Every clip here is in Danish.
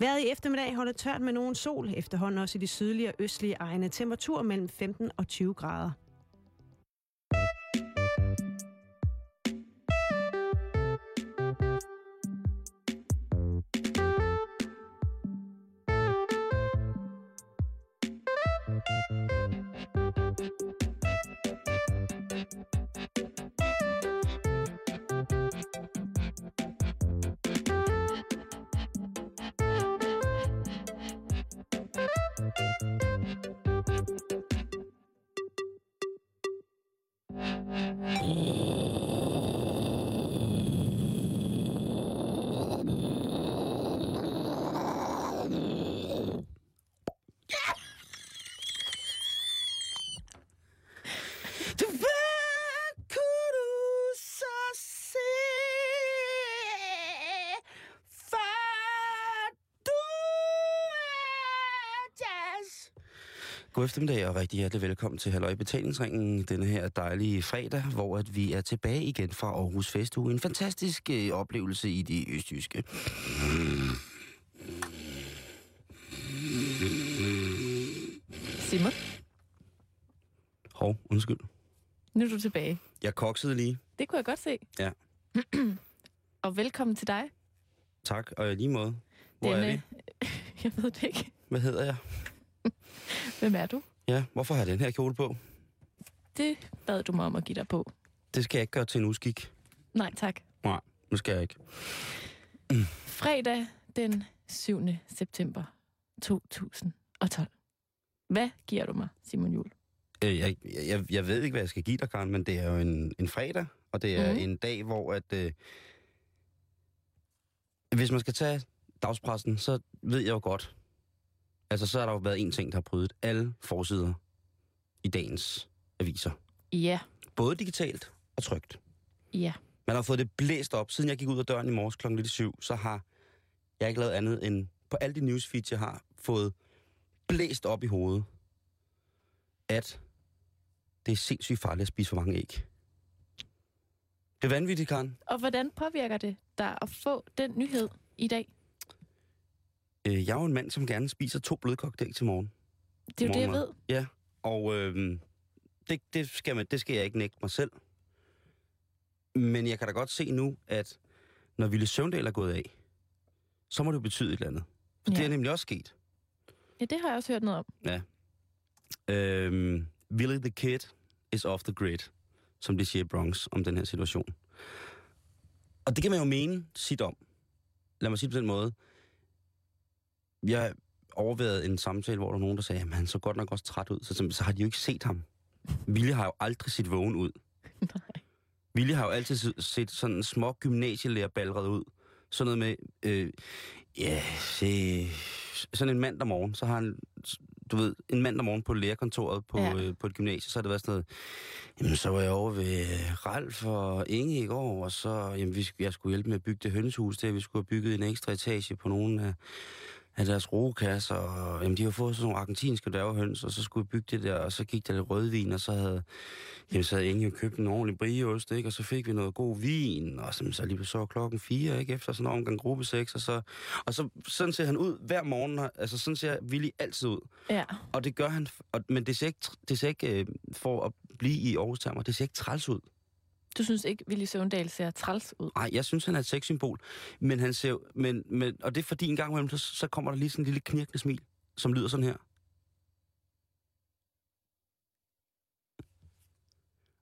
Været i eftermiddag holder tørt med nogen sol, efterhånden også i de sydlige og østlige egne. Temperatur mellem 15 og 20 grader. God eftermiddag og rigtig hjertelig velkommen til Halløj Betalingsringen denne her dejlige fredag, hvor at vi er tilbage igen fra Aarhus Festuge. En fantastisk øh, oplevelse i de østjyske. Simon, Hov, undskyld. nu er du tilbage. Jeg koksede lige. Det kunne jeg godt se. Ja. Og velkommen til dig. Tak, og i lige måde. Hvor er vi? Jeg ved det ikke. Hvad hedder jeg? Hvem er du? Ja, hvorfor har jeg den her kjole på? Det bad du mig om at give dig på. Det skal jeg ikke gøre til en uskik. Nej, tak. Nej, nu skal jeg ikke. Fredag den 7. september 2012. Hvad giver du mig, Simon Jul? Øh, jeg, jeg, jeg ved ikke, hvad jeg skal give dig, Karen, men det er jo en, en fredag, og det er mm. en dag, hvor at... Øh, hvis man skal tage dagspressen, så ved jeg jo godt, altså så har der jo været en ting, der har brydet alle forsider i dagens aviser. Ja, Både digitalt og trygt. ja. Man har fået det blæst op. Siden jeg gik ud af døren i morges kl. lidt syv, så har jeg ikke lavet andet end på alle de newsfeeds, jeg har, fået blæst op i hovedet, at det er sindssygt farligt at spise for mange æg. Det er vanvittigt, Karen. Og hvordan påvirker det dig at få den nyhed i dag? Øh, Jeg er jo en mand, som gerne spiser to blødkogte æg til morgen. Det er jo det, jeg ved. Ja, og øh, det, det, skal man, det skal jeg ikke nægte mig selv. Men jeg kan da godt se nu, at når Ville Søvndal er gået af, så må det jo betyde et eller andet. For ja. det er nemlig også sket. Ja, det har jeg også hørt noget om. Ja. Øhm, Willie the Kid is off the grid, som de siger i Bronx om den her situation. Og det kan man jo mene sit om. Lad mig sige det på den måde. Jeg overvejede en samtale, hvor der var nogen, der sagde, at han så godt nok også træt ud. Så, så, så har de jo ikke set ham. Willie har jo aldrig set vågen ud. Nej. Willie har jo altid se- set sådan en små gymnasielærerbalret ud. Sådan noget med, øh, ja, se, sådan en mandag morgen, så har han, du ved, en mandag morgen på lærerkontoret på, Ja. ja. øh, på et gymnasie, så har det været sådan noget, jamen så var jeg over ved Ralf og Inge i går, og så, jamen vi, jeg skulle hjælpe med at bygge det hønsehus der, vi skulle have bygget en ekstra etage på nogle af, af deres roekasser, og jamen, de har fået sådan nogle argentinske dværghøns, og så skulle vi bygge det der, og så gik der lidt rødvin, og så havde, jamen, så havde Inge købt en ordentlig brieost, ikke? og så fik vi noget god vin, og så, så lige så klokken fire, ikke? efter sådan en omgang gruppe 6, og så, og så sådan ser han ud hver morgen, altså sådan ser Willy altid ud, Ja, og det gør han, og, men det ser ikke, det ser ikke øh, for at blive i Aarhus termer, det ser ikke træls ud. du synes ikke, Willy Søvndal ser træls ud? Nej, jeg synes, han er et sexsymbol. Men han ser men, men, og det er fordi en gang imellem, så, så kommer der lige sådan en lille knirkende smil, som lyder sådan her.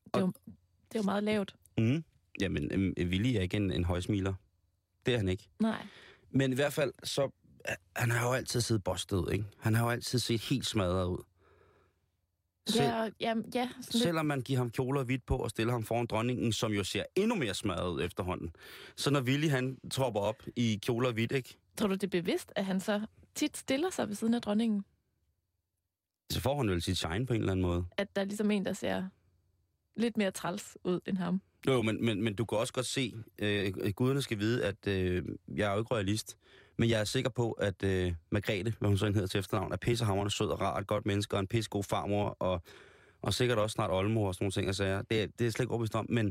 Det er jo, det er jo meget lavt. Mm. Jamen, øhm, Willy er ikke en, en højsmiler. Det er han ikke. Nej. Men i hvert fald, så... Han har jo altid siddet bostet, ikke? Han har jo altid set helt smadret ud. Sel, Ja, ja, ja Selvom man giver ham kjoler hvidt på og stiller ham foran dronningen, som jo ser endnu mere smadret ud efterhånden. Så når Willy han tropper op i kjoler hvidt, ikke? tror du, det er bevidst, at han så tit stiller sig ved siden af dronningen? Så får han vel sit shine på en eller anden måde. At der er ligesom en, der ser lidt mere træls ud end ham. Jo, men, men, men du kan også godt se, øh, guderne skal vide, at øh, jeg er jo ikke royalist, men jeg er sikker på, at øh, Margrethe, hvad hun så hedder til efternavn, er pissehammerende sød og rar, et godt menneske og en pissegod farmor, og, og sikkert også snart oldemor og sådan nogle ting. Altså, det, er- det er slet ikke overbevist om, men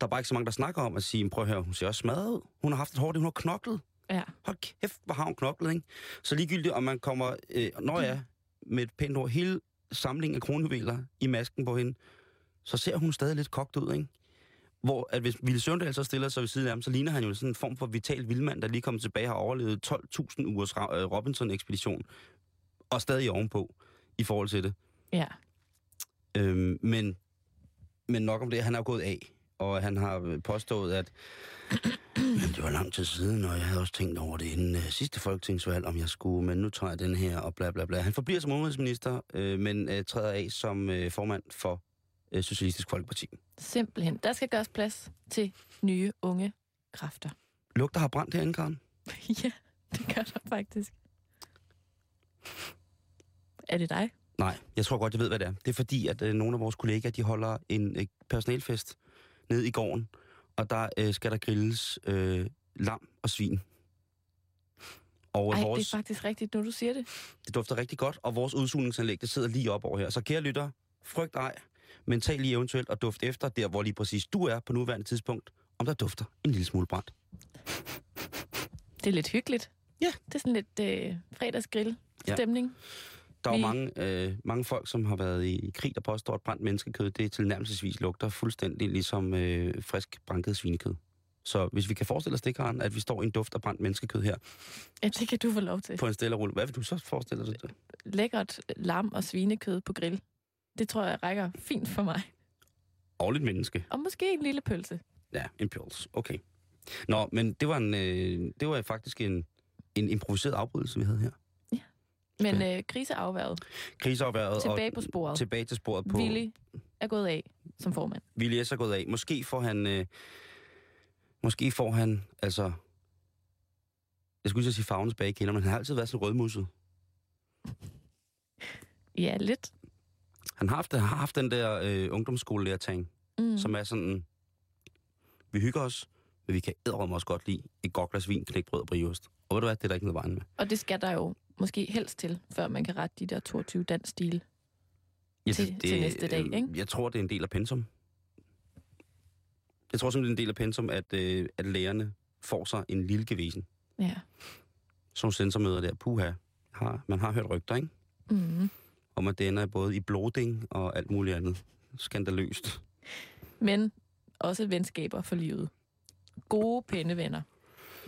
der er bare ikke så mange, der snakker om at sige, prøv at høre, hun ser også smadret ud. Hun har haft et hårdt, hun har knoklet. Ja. Hold kæft, hvor har hun knoklet, ikke? Så ligegyldigt, om man kommer, øh, når jeg med et pænt ord, hele samlingen af kronjuveler i masken på hende, så ser hun stadig lidt kogt ud, ikke? Hvor at hvis Ville Søvndal så stiller sig ved siden af ham, så ligner han jo sådan en form for vital vildmand, der lige kommer tilbage og har overlevet 12.000 ugers øh, Robinson-ekspedition. Og stadig ovenpå i forhold til det. Ja. Øhm, men, men nok om det, han er gået af. Og han har påstået, at men det var lang tid siden, og jeg havde også tænkt over det inden uh, sidste folketingsvalg, om jeg skulle, men nu tager jeg den her, og bla bla bla. Han forbliver som udenrigsminister, øh, men uh, træder af som uh, formand for uh, Socialistisk Folkeparti. Simpelthen. Der skal gøres plads til nye, unge kræfter. Lugter har brændt herinde, Karen. ja, det gør der faktisk. Er det dig? Nej, jeg tror godt, jeg ved, hvad det er. Det er fordi, at øh, nogle af vores kollegaer, de holder en øh, personalfest ned i gården, og der øh, skal der grilles øh, lam og svin. Og Ej, vores, det er faktisk rigtigt, når du siger det. det dufter rigtig godt, og vores udsugningsanlæg, det sidder lige op over her. Så kære lytter, frygt ej, men tag lige eventuelt og duft efter, der hvor lige præcis du er på nuværende tidspunkt, om der dufter en lille smule brændt. Det er lidt hyggeligt. Ja. Det er sådan lidt øh, fredagsgrill-stemning. Der er jo mange, øh, mange folk, som har været i, i krig, der påstår, at brændt menneskekød, det tilnærmelsesvis lugter fuldstændig ligesom øh, frisk branket svinekød. Så hvis vi kan forestille os det, Karen, at vi står i en duft af brændt menneskekød her Ja. det kan du få lov til. på en stille rulle, hvad vil du så forestille dig? Det? Lækkert lam og svinekød på grill. Det tror jeg rækker fint for mig. Og lidt menneske. Og måske en lille pølse. Ja, en pils. Okay. Nå, men det var, en, øh, det var faktisk en, en improviseret afbrydelse, vi havde her. Men øh, kriseafværet. Kriseafværet Tilbage på sporet. tilbage til sporet på... Willy er gået af som formand. Willy S. er gået af. Måske får han... Øh, måske får han, altså... Jeg skulle lige sige farvens bagkender, men han har altid været sådan rødmusset. Ja, lidt. Han har haft, har haft den der øh, ungdomsskolelærtang, Mm. som er sådan... Vi hygger os, men vi kan ædre også godt lide et godt glas vin, knækbrød og briost. Og ved du hvad, det er der ikke noget vejen med. Og det skal der jo måske helst til, før man kan rette de der 22 dansk stil. Ja, Til- til næste dag, ikke? Jeg tror, det er en del af pensum. Jeg tror simpelthen, det er en del af pensum, at, øh, at lærerne får sig en lille gevesen. Ja. Nogle sensormøder der, puha. Har, man har hørt rygter, ikke? Mm. Om at det ender både i bloding og alt muligt andet. Skandaløst. Men også venskaber for livet. Gode, pæne venner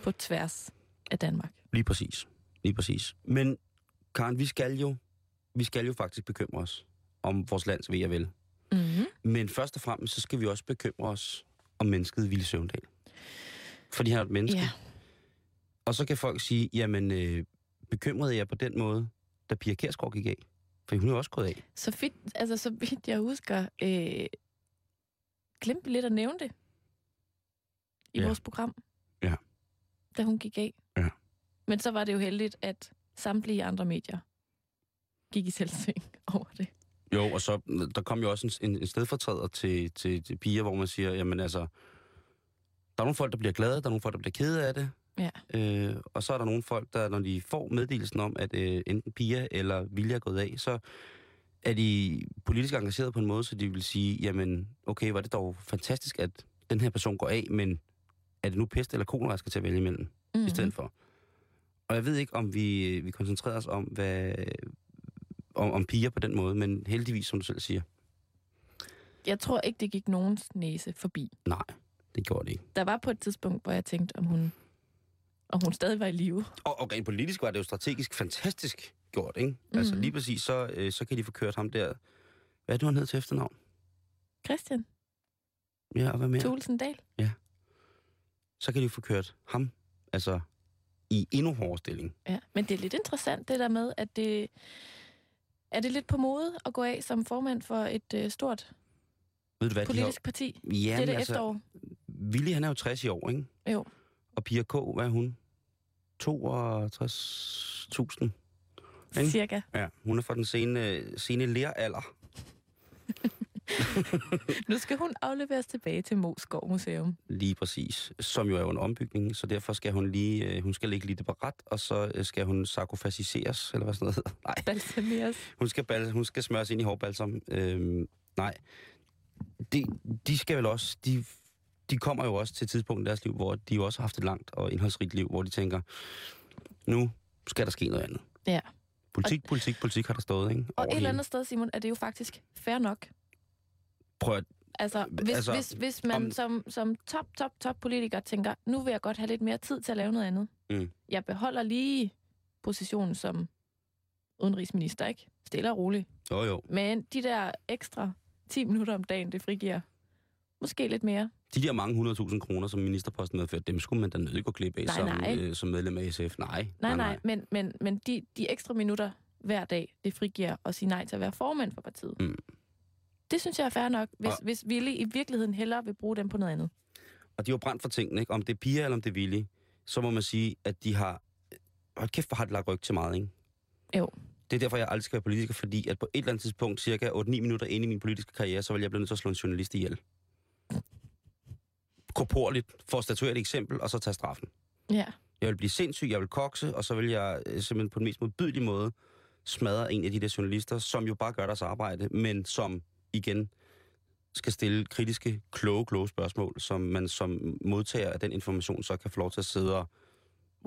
på tværs af Danmark. Lige præcis. Lige præcis. Men, Karen, vi skal jo, vi skal jo faktisk bekymre os om vores lands ved og vel. Mm-hmm. Men først og fremmest, så skal vi også bekymre os om mennesket Ville Søvndal. Fordi han er et menneske. Ja. Og så kan folk sige, jamen, øh, bekymrede jeg på den måde, da Pia Kærsgaard gik af? For hun er jo også gået af. Så, fedt, altså, så vidt jeg husker, øh, glemte lidt at nævne det i Ja. vores program. Ja. Da hun gik af. Ja. Men så var det jo heldigt, at samtlige andre medier gik i selvsving over det. Jo, og så der kom jo også en, en, en stedfortræder til, til, til piger, hvor man siger, jamen altså, der er nogle folk, der bliver glade, der er nogle folk, der bliver kede af det. Ja. Øh, og så er der nogle folk, der når de får meddelelsen om, at øh, enten Pia eller Vilja er gået af, så er de politisk engageret på en måde, så de vil sige, jamen okay, var det dog fantastisk, at den her person går af, men er det nu pest eller kolera, jeg skal til at vælge imellem? Mm-hmm. i stedet for. Og jeg ved ikke, om vi, vi koncentrerer os om, hvad, om, om piger på den måde, men heldigvis, som du selv siger, Jeg tror ikke, det gik nogens næse forbi. nej, det gjorde det ikke. Der var på et tidspunkt, hvor jeg tænkte, om hun, om hun stadig var i live. Og, og rent politisk var det jo strategisk fantastisk gjort, ikke? Mm-hmm. Altså lige præcis, så, øh, så kan de få kørt ham der. Hvad er nu, han hed til efternavn? Christian Ja, og hvad mere? Thulesen Dahl. Så kan de få kørt ham, altså i endnu hårdere stilling. Ja, men det er lidt interessant det der med, at det er det lidt på mode at gå af som formand for et øh, stort Ved du hvad, politisk parti. har... Ja, det er det altså, efterår. Willy, han er jo 60 i år, ikke? Jo. Og Pia K., hvad er hun? 62.000. ikke? Cirka. Ja, hun er fra den sene, sene læralder. Nu skal hun afleveres tilbage til Moskov Museum. Lige præcis. Som jo er en ombygning, så derfor skal hun lige, øh, hun skal ligge lidt på ret, og så øh, skal hun sarkofasiseres, eller hvad sådan noget hedder. Nej, Balsameres. hun skal, bal, hun skal smøres ind i hårbalsam. Øhm, nej, de, de skal vel også, de, de kommer jo også til et tidspunkt i deres liv, hvor de jo også har haft et langt og indholdsrigt liv, hvor de tænker, nu skal der ske noget andet. Ja. Politik, og, politik, politik har der stået, ikke? Og Over et eller andet sted, Simon, er det jo faktisk fair nok. Prøv at, Altså, hvis, Altså, hvis, hvis man om... som, som top, top, top politiker tænker, nu vil jeg godt have lidt mere tid til at lave noget andet. Mm. Jeg beholder lige positionen som udenrigsminister, ikke? Stille og roligt. jo jo, Men de der ekstra 10 minutter om dagen, det frigiver måske lidt mere. de der mange 100.000 kroner, som ministerposten medførte, dem skulle man da nødt gå glip af Nej, som, nej. Øh, som medlem af SF. Nej, Nej, nej, nej. men, men, men de, de ekstra minutter hver dag, det frigiver at sige nej til at være formand for partiet. Mm. Det synes jeg er fair nok, hvis, Og- hvis Ville i virkeligheden hellere vil bruge dem på noget andet. Og de har brændt for tingene, ikke? Om det er piger eller om det er villige, så må man sige, at de har... Hold kæft, hvor har de lagt ryg til meget, ikke? Jo. Det er derfor, jeg aldrig skal være politiker, fordi at på et eller andet tidspunkt, cirka 8-9 minutter inde i min politiske karriere, så vil jeg blive nødt til at slå en journalist ihjel. Korporligt, for at statuere et eksempel, og så tage straffen. Ja. Jeg vil blive sindssyg, jeg vil kokse, og så vil jeg øh, simpelthen på den mest modbydelige måde smadre en af de der journalister, som jo bare gør deres arbejde, men som igen skal stille kritiske, kloge, kloge spørgsmål, som man som modtager af den information så kan få lov til at sidde og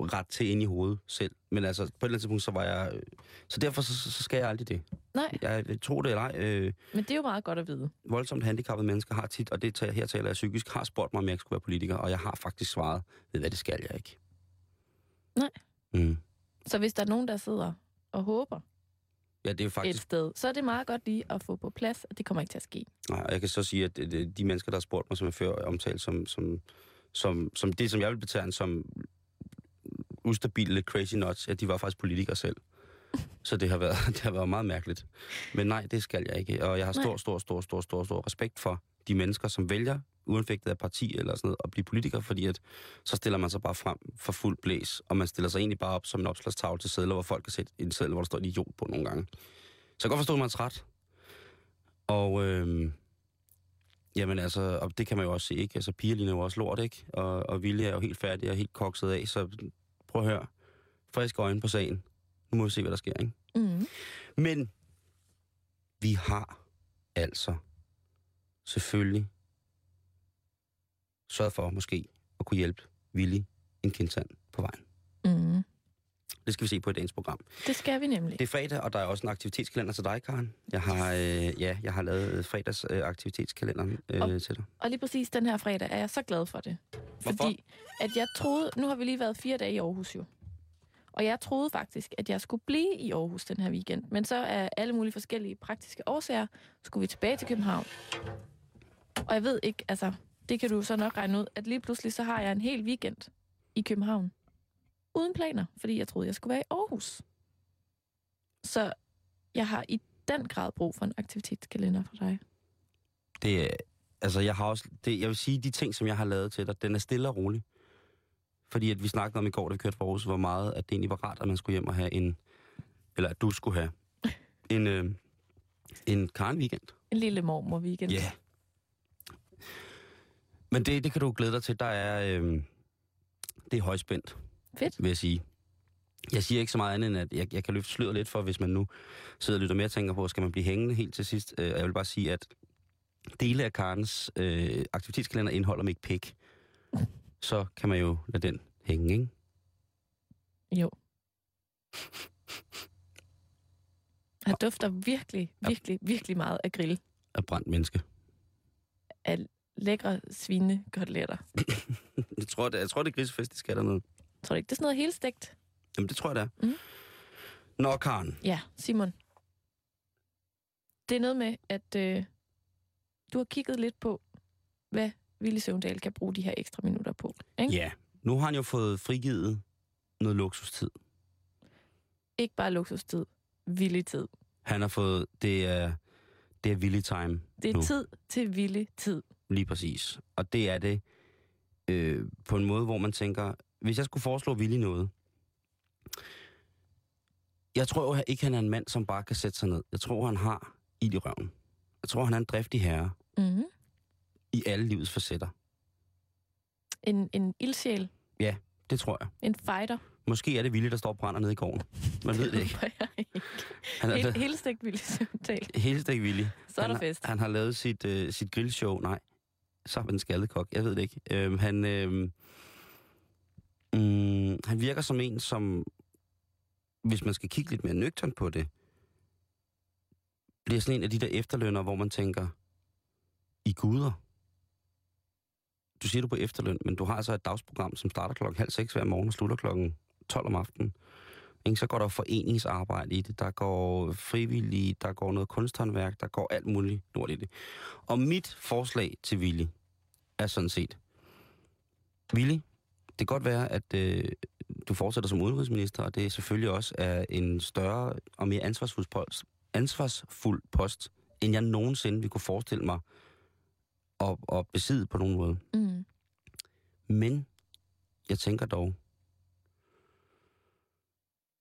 ret til ind i hovedet selv. Men altså, på et eller andet tidspunkt, så var jeg... øh, Så derfor så, så skal jeg aldrig det. Nej, Jeg tror det eller ej, øh, men det er jo meget godt at vide. voldsomt handicappede mennesker har tit, og det tager, her taler jeg psykisk, har spurgt mig, om jeg ikke skulle være politiker, og jeg har faktisk svaret, ved hvad, det skal jeg ikke. Nej. Mm. Så hvis der er nogen, der sidder og håber Ja, det er jo et faktisk... sted, så er det meget godt lige at få på plads, at det kommer ikke til at ske. Nej, og jeg kan så sige, at øh, de mennesker, der har spurgt mig, som jeg før omtalt som, som, som, som det, som jeg vil betegne som ustabile, lidt crazy nuts, at de var faktisk politikere selv. Så det har, været, det har været meget mærkeligt. Men nej, det skal jeg ikke. Og jeg har stor, stor, stor, stor, stor, stor respekt for de mennesker, som vælger, uanfægtet af parti eller sådan noget, at blive politiker, fordi at så stiller man sig bare frem for fuld blæs, og man stiller sig egentlig bare op som en opslagstavle til sædler, hvor folk kan sætte en sædel, hvor der står idiot på nogle gange. Så jeg kan godt forstå, at man er træt. Og øhm, jamen altså, og det kan man jo også se, ikke? Altså, piger ligner jo også lort, ikke? Og, og Vilje er jo helt færdig og helt kokset af, så prøv at høre. Friske øjne på sagen. Nu må vi se, hvad der sker, ikke? Mm. Men vi har altså selvfølgelig sørget for måske at kunne hjælpe Willy en kindsand på vejen. Det skal vi se på i dagens program. Det skal vi nemlig. Det er fredag, og der er også en aktivitetskalender til dig, Karen. Jeg har, øh, ja, jeg har lavet fredags øh, aktivitetskalender øh, Og- til dig. Og lige præcis den her fredag er jeg så glad for det. Hvorfor? Fordi at jeg troede, nu har vi lige været fire dage i Aarhus jo. Og jeg troede faktisk, at jeg skulle blive i Aarhus den her weekend. Men så er alle mulige forskellige praktiske årsager, skulle vi tilbage til København. Og jeg ved ikke, altså, det kan du så nok regne ud, at lige pludselig så har jeg en hel weekend i København. Uden planer, fordi jeg troede, jeg skulle være i Aarhus. Så jeg har i den grad brug for en aktivitetskalender for dig. Det, er- altså, jeg har også, det, jeg vil sige, de ting, som jeg har lavet til dig, den er stille og rolig. Fordi at vi snakkede om i går, da vi kørte fra Aarhus, hvor meget, at det egentlig var rart, at man skulle hjem og have en, eller at du skulle have, en, øh, en Karen weekend. En lille mormor weekend. Ja. Yeah. Men det, det kan du glæde dig til. Der er, øh, det er højspændt, Fedt. vil jeg sige. Jeg siger ikke så meget andet, end at jeg, jeg kan løfte sløret lidt for, hvis man nu sidder og lytter med og tænker på, skal man blive hængende helt til sidst. Øh, jeg vil bare sige, at dele af Karens øh, aktivitetskalender indeholder mig ikke pik. Så kan man jo lade den hænge, ikke? Jo. Han dufter virkelig, virkelig, virkelig meget af grill. Af brændt menneske. Af lækre svinekoteletter. Jeg tror, det, jeg tror, det er grisefest, det skal der noget. Tror du ikke, det er sådan noget helt stegt? Jamen, det tror jeg, det er. Mhm. Nå, Karen. Ja, Simon. Det er noget med, at øh, du har kigget lidt på, hvad Ville Søvndal kan bruge de her ekstra minutter på. Ikke? Ja, nu har han jo fået frigivet noget luksustid. Ikke bare luksustid, villig tid. Han har fået, det er, det er villig time Det er nu, tid til villig tid. lige præcis. Og det er det øh, på en måde, hvor man tænker, hvis jeg skulle foreslå villig noget, jeg tror jo ikke, han er en mand, som bare kan sætte sig ned. Jeg tror, han har ild i røven. Jeg tror, han er en driftig herre Mm-hmm. i alle livets facetter. En, en ildsjæl, Det tror jeg. en fighter. Måske er det Willy, der står og brænder nede i gården. Man ved det ikke. Han er, Helt, helt stegt Ville Søvndal. Helt ikke Willy. Så er han, der fest. Han har lavet sit, øh, sit grillshow, nej, så er man en skaldet kok. Jeg ved det ikke. Øh, han, øh, mm, han virker som en, som, hvis man skal kigge lidt mere nøgtern på det, bliver sådan en af de der efterlønner, hvor man tænker, i guder. Du siger du på efterløn, men du har altså et dagsprogram, som starter klokken halv seks hver morgen og slutter klokken 12 om aftenen. Ikke? Så går der foreningsarbejde i det, der går frivillige, der går noget kunsthåndværk, der går alt muligt lort i det. Og mit forslag til Willy er sådan set, Willy, det kan godt være, at øh, du fortsætter som udenrigsminister, og det er selvfølgelig også er en større og mere ansvarsfuld post, ansvarsfuld post, end jeg nogensinde ville kunne forestille mig at, at besidde på nogen måde. Mm. Men jeg tænker dog,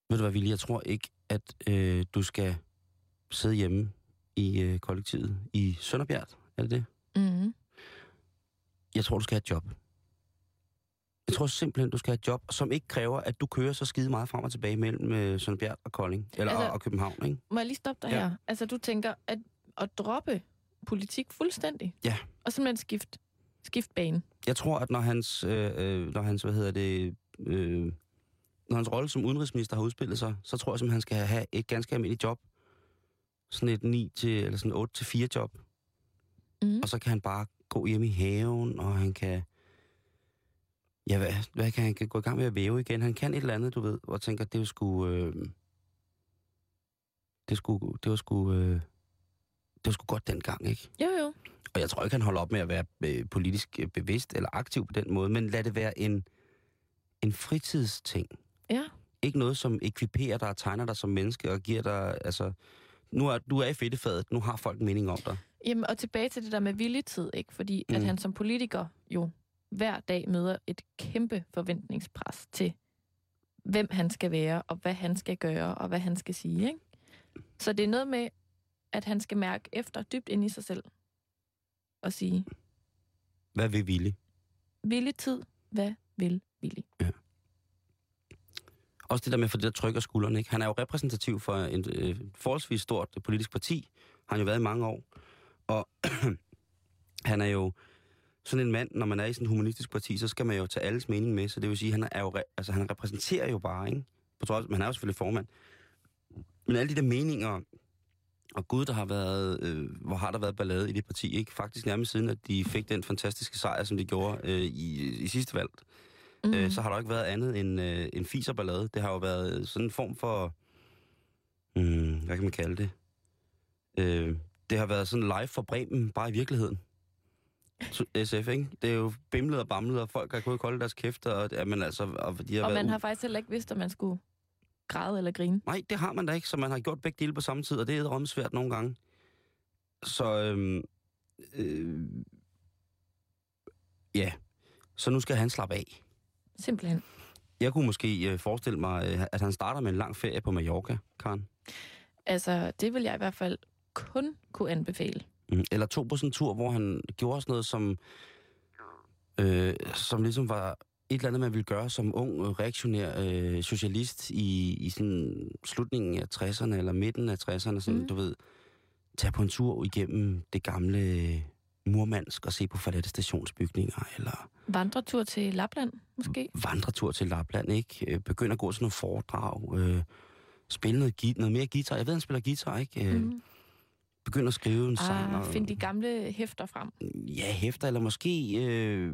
ved du hvad, Ville, jeg tror ikke, at øh, du skal sidde hjemme i øh, kollektivet i Sønderbjerg. Er det det? Mm. Jeg tror, du skal have et job. Jeg tror simpelthen, du skal have et job, som ikke kræver, at du kører så skide meget frem og tilbage mellem øh, Sønderbjerg og Kolding. Eller Altså- og København, ikke? Må jeg lige stoppe dig Ja. ja. her? Altså, du tænker at, at droppe politik fuldstændig? Ja. Og simpelthen skift, skift bane? Jeg tror, at når hans, øh, øh, når hans hvad hedder det, øh, når hans rolle som udenrigsminister har udspillet sig, så tror jeg simpelthen, han skal have et ganske almindeligt job. Sådan et 9 til, eller sådan 8 til 4 job. Mm. Og så kan han bare gå hjem i haven, og han kan... Ja, hvad, hvad kan han kan gå i gang med at væve igen? Han kan et eller andet, du ved, og tænker, det er sgu... Øh, det, skulle, det var sgu... Øh, det var sgu godt dengang, ikke? Jo, jo. Og jeg tror ikke, han holder op med at være øh, politisk øh, bevidst eller aktiv på den måde, men lad det være en, en fritidsting. Ja. Ikke noget, som ekviperer dig og tegner dig som menneske og giver dig... Altså, nu er, du er i fedtefadet, nu har folk en mening om dig. Jamen, og tilbage til det der med viljetid, ikke? Fordi mm. at han som politiker jo hver dag møder et kæmpe forventningspres til, hvem han skal være, og hvad han skal gøre, og hvad han skal sige, ikke? Så det er noget med, at han skal mærke efter dybt ind i sig selv, og sige, Hvad vil Ville? viljetid, hvad vil Willy? Også det der med få det der tryk af skuldrene, ikke? Han er jo repræsentativ for et øh, forholdsvis stort politisk parti. Har han jo været i mange år. Og han er jo sådan en mand, når man er i sådan et humanistisk parti, så skal man jo tage alles mening med. Så det vil sige, han er jo, altså han repræsenterer jo bare, ikke? På trods, men han er jo selvfølgelig formand. Men alle de der meninger, og gud, der har været, øh, hvor har der været ballade i det parti, ikke? Faktisk nærmest siden, at de fik den fantastiske sejr, som de gjorde øh, i, i sidste valg Mm. øh, så har der ikke været andet end øh, en fiserballade. Det har jo været sådan en form for... Hmm, hvad kan man kalde det? Øh, det har været sådan live for Bremen, bare i virkeligheden. SF, ikke? Det er jo bimlet og bamlet, og folk har gået kolde deres kæfter, og, ja, men altså, og de har og man u- har faktisk heller ikke vidst, om man skulle græde eller grine. Nej, det har man da ikke, så man har gjort begge dele på samme tid, og det er svært nogle gange. Så, øhm, øh, ja, så nu skal han slappe af. Simpelthen. Jeg kunne måske øh, forestille mig, øh, at han starter med en lang ferie på Mallorca, Karen. Altså, det vil jeg i hvert fald kun kunne anbefale. Mm. Eller tog på sådan en tur, hvor han gjorde sådan noget, som, øh, som ligesom var et eller andet, man ville gøre som ung, øh, reaktionær øh, socialist i, i sådan slutningen af 60'erne eller midten af 60'erne. Sådan, mm. du ved, tage på en tur igennem det gamle Murmansk og se på forladte stationsbygninger, eller Vandretur til Lapland, måske? vandretur til Lapland, ikke? Øh, Begynd at gå sådan nogle foredrag, øh, spille noget, noget mere guitar. Jeg ved, han spiller guitar, ikke? Øh, Mm. Begynd at skrive en sang. Ah, og- find de gamle hæfter frem. ja, hæfter, eller måske øh,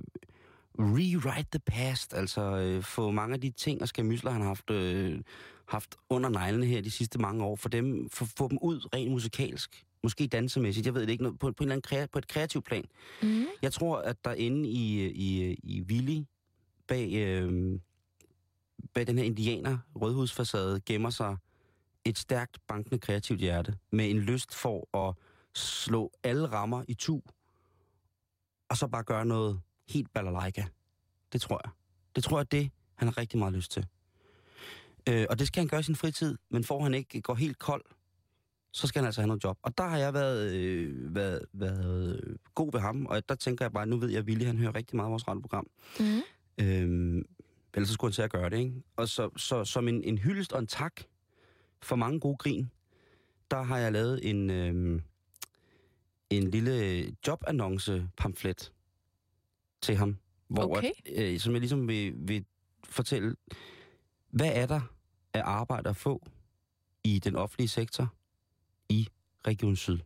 rewrite the past, altså øh, få mange af de ting og skamysler, han har haft, øh, haft under neglene her de sidste mange år, for dem, få, få dem ud rent musikalsk, måske dansemæssigt, jeg ved det ikke, noget, på, på, en eller anden, krea- på et kreativt plan. Mm. Jeg tror, at der inde i, i, i Willy, bag, øh, bag den her indianer rødhusfacade, gemmer sig et stærkt, bankende kreativt hjerte, med en lyst for at slå alle rammer i tu, og så bare gøre noget helt balalaika. Det tror jeg. Det tror jeg det, han har rigtig meget lyst til. Øh, og det skal han gøre i sin fritid, men får han ikke går helt kold, så skal han altså have noget job. Og der har jeg været, øh, været, været øh, god ved ham, og der tænker jeg bare, nu ved jeg, at Willy, han hører rigtig meget af vores radioprogram. Mm. Øhm, ellers så skulle han til at gøre det, ikke? Og så, så som en, en hyldest og en tak for mange gode grin, der har jeg lavet en, øhm, en lille jobannonce-pamflet til ham, hvor Okay. at, øh, som jeg ligesom vil, vil fortælle, hvad er der af arbejde at få i den offentlige sektor i Region Syd,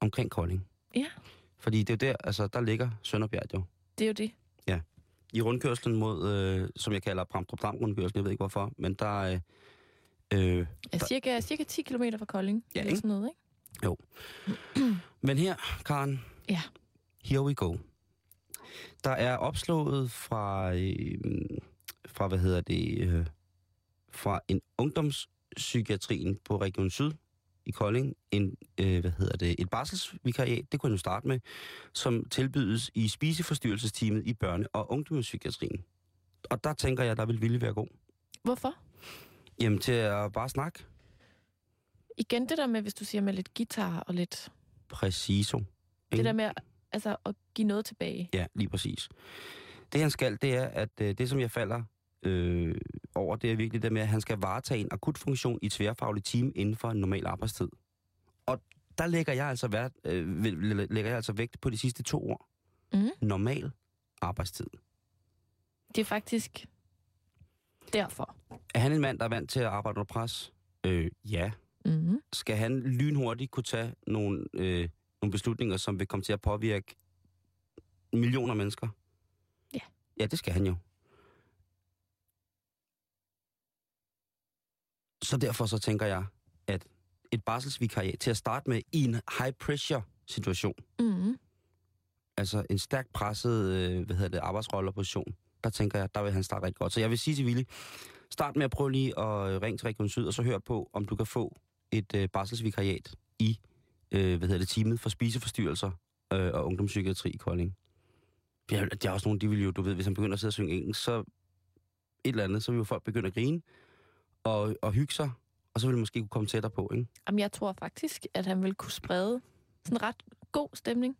omkring Kolding? Ja. Fordi det er jo der, altså der ligger Sønderbjerg jo. Det er jo det. I rundkørslen mod, øh, som jeg kalder Bramdrup Dam rundkørslen, jeg ved ikke hvorfor, men der øh, øh, Er cirka, cirka 10 km fra Kolding. Ja, ikke? sådan noget, ikke? Men her, Karen, Ja. here we go. Der er opslået fra, øh, fra hvad hedder det, øh, fra en ungdomspsykiatrien på Region Syd i Kolding, en, øh, hvad hedder det, et barselsvikariat, det kunne jeg nu starte med, som tilbydes i spiseforstyrrelsesteamet i børne- og ungdomspsykiatrien. Og der tænker jeg, der vil ville være god. Hvorfor? Jamen til at bare snakke. Igen det der med, hvis du siger med lidt guitar og lidt... Præciso. Det Ikke? der med altså, at give noget tilbage. Ja, lige præcis. Det han skal, det er, at øh, det som jeg falder øh, over, det er virkelig det med, at han skal varetage en akut funktion i et tværfagligt team inden for en normal arbejdstid. Og der lægger jeg altså, vært, øh, lægger jeg altså vægt på de sidste to år. Mhm. Normal arbejdstid. Det er faktisk derfor. Er han en mand, der er vant til at arbejde under pres? Øh, ja. Mm-hmm. Skal han lynhurtigt kunne tage nogle, øh, nogle beslutninger, som vil komme til at påvirke millioner mennesker? Ja. Ja, det skal han jo. Så derfor så tænker jeg, at et barselsvikariat til at starte med i en high pressure situation, Mm-hmm. altså en stærkt presset øh, hvad hedder det, arbejdsrolle og position, der tænker jeg, der vil han starte rigtig godt. Så jeg vil sige til Willy, start med at prøve lige at øh, ringe til Region Syd, og så hør på, om du kan få et øh, barselsvikariat i øh, hvad hedder det, teamet for spiseforstyrrelser øh, og ungdomspsykiatri i Kolding. Ja, der er også nogle, de vil jo, du ved, hvis han begynder at sidde og synge engelsk, så et eller andet, så vil jo folk begynde at grine og, og hygge sig, og så vil det måske kunne komme tættere på, ikke? Jamen, jeg tror faktisk, at han vil kunne sprede sådan en ret god stemning.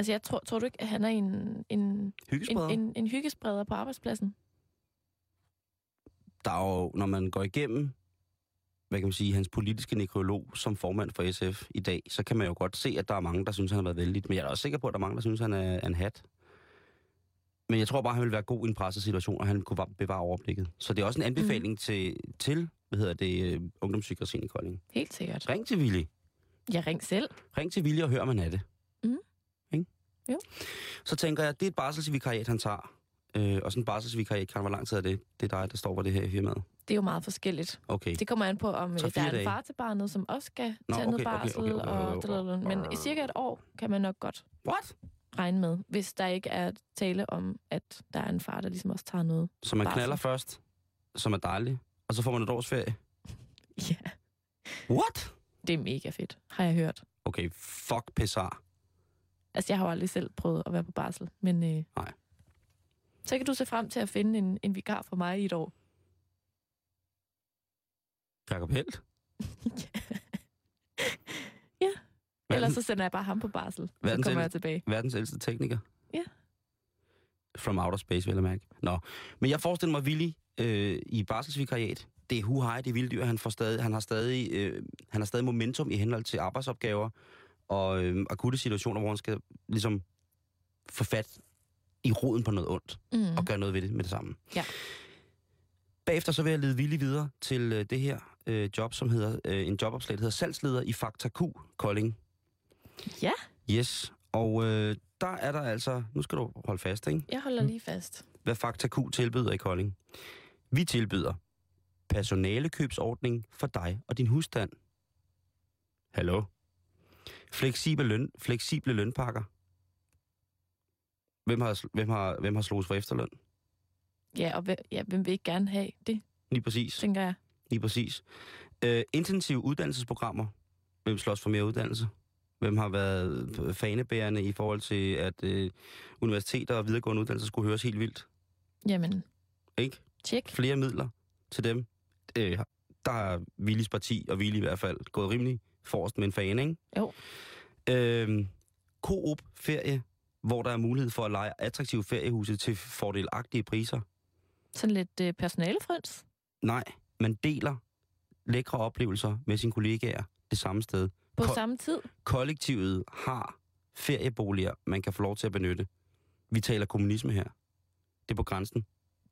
Altså, jeg tror, tror du ikke, at han er en, en, en, Hyggespreder. en, en hyggespreder på arbejdspladsen? der er jo, når man går igennem, hvad kan man sige, hans politiske nekrolog som formand for SF i dag, så kan man jo godt se, at der er mange, der synes, han har været vældig. Men jeg er også sikker på, at der er mange, der synes, han er en hat. Men jeg tror bare, han vil være god i en pressesituation, og han kunne bevare overblikket. Så det er også en anbefaling mm. til, til, hvad hedder det, øh, ungdomspsykiatrien i Kolding. Helt sikkert. Ring til Willy. Jeg ring selv. Ring til Willy og hør, han er det. Jo. Så tænker jeg, det er et barselsvikariat, han tager. Øh, og sådan et barselsvikariat, kan hvor lang tid er det? Det er dig, der står for det her i firmaet. Det er jo meget forskelligt. Okay. Det kommer an på, om øh, der er en far til barnet, som også skal Nå, tage okay, noget okay, barsel. okay, okay, og okay, dadadadada. Men i cirka et år kan man nok godt What? regne med, hvis der ikke er tale om, at der er en far, der ligesom også tager noget. Så man Barsel. knaller først, som er dejligt, og så får man et års ferie. Ja, What? det er mega fedt, har jeg hørt. Okay, fuck Pessar. Altså, jeg har jo aldrig selv prøvet at være på barsel, men... Øh, Nej. Så kan du se frem til at finde en, en vikar for mig i et år. Jakob Helt. Ja. Ellers Verden, så sender jeg bare ham på barsel, så Verdens kommer ældste- jeg tilbage. verdens ældste tekniker. Ja. From outer space, vil jeg mærke. Nå. Men jeg forestiller mig Willy øh, i barselsvikariat. Det er hu hej, det er vildt dyr. Han, får stadig, han, har stadig, øh, han har stadig momentum i henhold til arbejdsopgaver og øh, akutte situationer, hvor han skal ligesom få fat i roden på noget ondt. Mm. og gøre noget ved det med det samme. Ja. Bagefter så vil jeg lede villig videre til øh, det her øh, job, som hedder øh, en jobopslag, der hedder salgsleder i Fakta Q, Kolding. Ja, Yes, og øh, der er der altså, nu skal du holde fast, ikke? jeg holder lige fast. hvad Fakta Q tilbyder i Kolding. Vi tilbyder personalekøbsordning for dig og din husstand. Hallo? Fleksible, løn, fleksible lønpakker. Hvem har, hvem har, hvem har slået for efterløn? Ja, og hvem, ja, hvem vil ikke gerne have det, Lige præcis. tænker jeg. Lige præcis. Øh, intensive uddannelsesprogrammer. Hvem slås for mere uddannelse? Hvem har været fanebærende i forhold til, at øh, universiteter og videregående uddannelser skulle høres helt vildt? Jamen, Ikke? tjek. Flere midler til dem. Øh, der er Willis parti, og Willy i hvert fald, gået rimelig forrest med en fan, ikke? Jo. Øh, Coop ferie, hvor der er mulighed for at lege attraktive feriehuse til fordelagtige priser. Sådan lidt øh, personalefrøns. Nej, man deler lækre oplevelser med sine kollegaer det samme sted. På Ko- samme tid. kollektivet har ferieboliger, man kan få lov til at benytte. Vi taler kommunisme her. Det er på grænsen.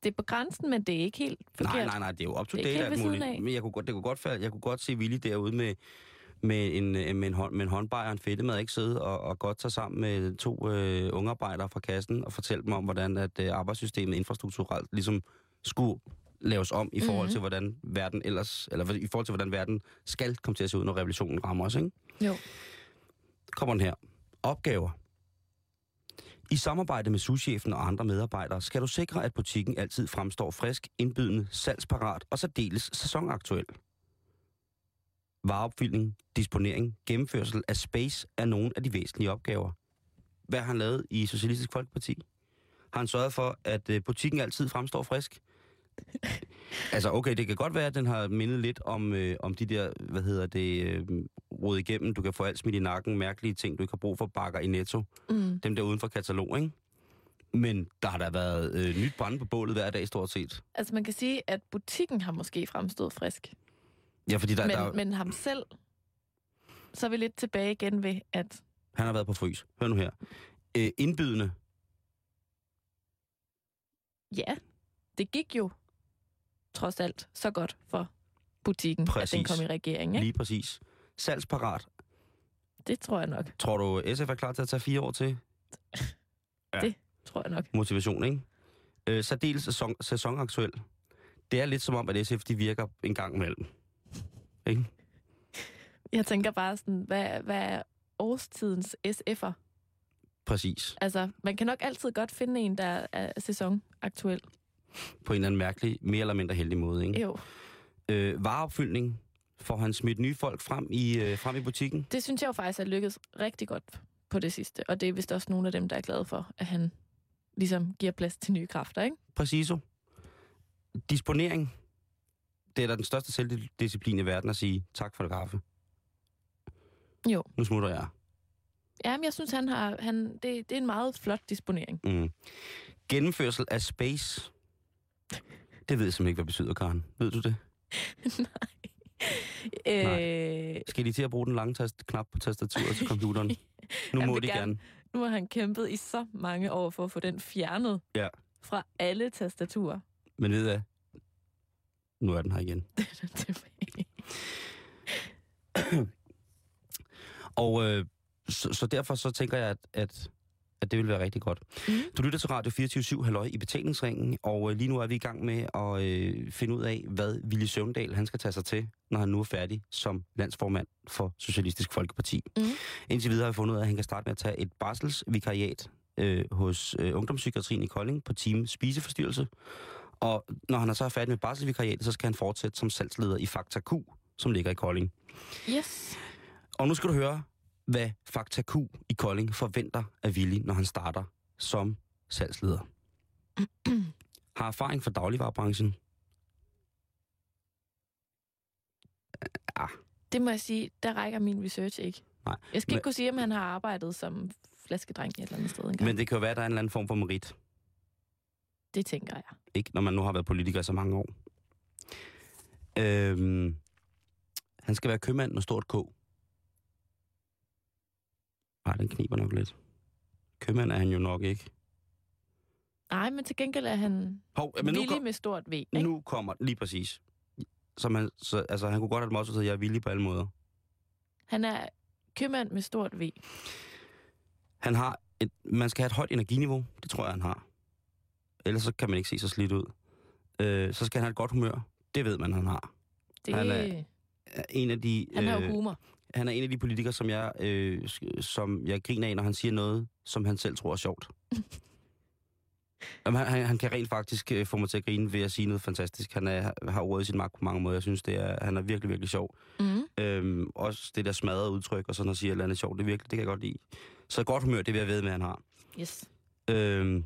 Det er på grænsen, men det er ikke helt forkert. Nej, nej, nej, det er jo up to date alt muligt. Men jeg kunne godt, det kunne godt, jeg kunne godt se Willy derude med, med en, øh, med en, hånd, med en håndbajer og en fedtemad, ikke sidde og, og godt tage sammen med to øh, ungearbejdere fra kassen og fortælle dem om, hvordan at øh, arbejdssystemet infrastrukturelt ligesom skulle laves om i forhold Mhm. til, hvordan verden ellers, eller i forhold til, hvordan verden skal komme til at se ud, når revolutionen rammer os, ikke? Jo. kommer den her. Opgaver. I samarbejde med souschefen og andre medarbejdere skal du sikre, at butikken altid fremstår frisk, indbydende, salgsparat og særdeles sæsonaktuel. Vareopfyldning, disponering, gennemførsel af space er nogle af de væsentlige opgaver. Hvad har han lavet i Socialistisk Folkeparti? Har han sørget for, at øh, butikken altid fremstår frisk? altså okay, det kan godt være, at den har mindet lidt om, øh, om de der, hvad hedder det, øh, rod igennem, du kan få alt smidt i nakken, mærkelige ting, du ikke har brug for, bakker i netto. Mm. Dem der uden for katalog, ikke? Men der har der været øh, nyt brænde på bålet hver dag, stort set. Altså man kan sige, at butikken har måske fremstået frisk. Ja, fordi der, men, der, men ham selv, så er vi lidt tilbage igen ved, at han har været på frys. Hør nu her. Øh, indbydende. ja, det gik jo trods alt så godt for butikken, at Præcis. den kom i regering. Ikke? Lige præcis. Salgsparat. Det tror jeg nok. Tror du, SF er klar til at tage fire år til? Tror jeg nok. Motivation, ikke? Øh, særdeles sæson, sæsonaktuel. Det er lidt som om, at SF de virker en gang imellem. Ikke? Jeg tænker bare sådan, hvad, hvad er årstidens SF'er? Præcis. Altså, man kan nok altid godt finde en, der er sæsonaktuel. På en eller anden mærkelig, mere eller mindre heldig måde. Ikke? Jo, Øh, vareopfyldning. Får han smidt nye folk frem i, øh, frem i butikken? det synes jeg jo faktisk er lykkedes rigtig godt på det sidste. Og det er vist også nogle af dem, der er glade for, at han ligesom giver plads til nye kræfter, ikke? Præciso. Disponering. Det er da den største selvdisciplin i verden at sige tak for det kaffe. Jo. Nu smutter jeg. Jamen, jeg synes, han har, han, det, det er en meget flot disponering. Mm. Gennemførsel af space. Det ved jeg simpelthen ikke, hvad betyder, Karen. Ved du det? Øh, Skal de til at bruge den lange tast- knap på tastaturet til computeren? Nu Han må de gerne. gerne. nu har han kæmpet i så mange år for at få den fjernet Ja. fra alle tastaturer. Men ved jeg, nu er den her igen. Og øh, så, så derfor så tænker jeg, at, at, at det vil være rigtig godt. Mm. Du lytter til Radio 24 Halløj i betalingsringen, og øh, lige nu er vi i gang med at øh, finde ud af, hvad Ville Søvndal han skal tage sig til, når han nu er færdig som landsformand for Socialistisk Folkeparti. Mm. Indtil videre har vi fundet ud af, at han kan starte med at tage et barselsvikariat øh, hos øh, Ungdomspsykiatrien i Kolding på Team Spiseforstyrrelse. Og når han er så er færdig med barselsvikariatet, så skal han fortsætte som salgsleder i Fakta Q, som ligger i Kolding. Yes. Og nu skal du høre, hvad Fakta Q i Kolding forventer af Willy, når han starter som salgsleder. Har erfaring fra dagligvarerbranchen. Det må jeg sige, der rækker min research ikke. Nej, Jeg skal men- ikke kunne sige, om han har arbejdet som flaskedreng et eller andet sted engang. Men det kan jo være, at der er en eller anden form for merit. Det tænker jeg. Ikke, når man nu har været politiker i så mange år. Øhm, han skal være købmand med stort K. Nej, den kniber nok lidt. Købmand er han jo nok ikke. Nej, men til gengæld er han Hov, men men nu, villig kom, med stort V. Ikke? nu kommer lige præcis. Så man, så, altså, han kunne godt have også at jeg er villig på alle måder. Han er købmand med stort V. Han har et, man skal have et højt energiniveau. Det tror jeg, han har. Ellers så kan man ikke se så slidt ud. Øh, så skal han have et godt humør. Det ved man, han har. Det, Han han, er- Er En af de, han har øh, humor. han er en af de politikere, som jeg, øh, som jeg griner af, når han siger noget, som han selv tror er sjovt. Jamen, han, han, han kan rent faktisk øh, få mig til at grine ved at sige noget fantastisk. Han er, har ordet i sin magt på mange måder. Jeg synes, det er, han er virkelig, virkelig sjov. Mm. Øhm, også det der smadrede udtryk, og sådan at sige, at eller andet sjovt, det, er virkelig, det kan jeg godt lide. Så godt humør, det vil jeg ved med, han har. Yes. Øhm,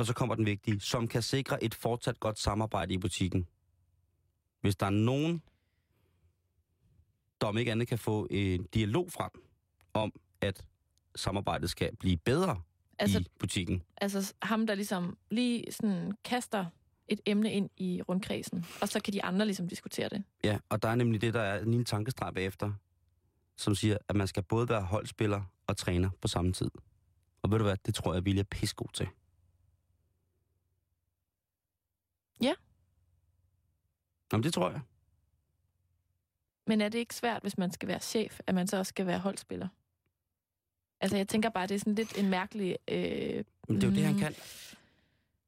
og så kommer den vigtige, som kan sikre et fortsat godt samarbejde i butikken. Hvis der er nogen, der om ikke andet kan få en dialog frem om, at samarbejdet skal blive bedre Altså, i butikken. altså ham, der ligesom lige sådan kaster et emne ind i rundkredsen, og så kan de andre ligesom diskutere det. Ja, og der er nemlig det, der er en lille tankestreg bagefter, som siger, at man skal både være holdspiller og træner på samme tid. Og ved du hvad, det tror jeg, Vilja er pissegod til. Ja. Jamen, det tror jeg. Men er det ikke svært, hvis man skal være chef, at man så også skal være holdspiller? Altså, jeg tænker bare, det er sådan lidt en mærkelig... Øh, Men det er jo det, han Mm. kan.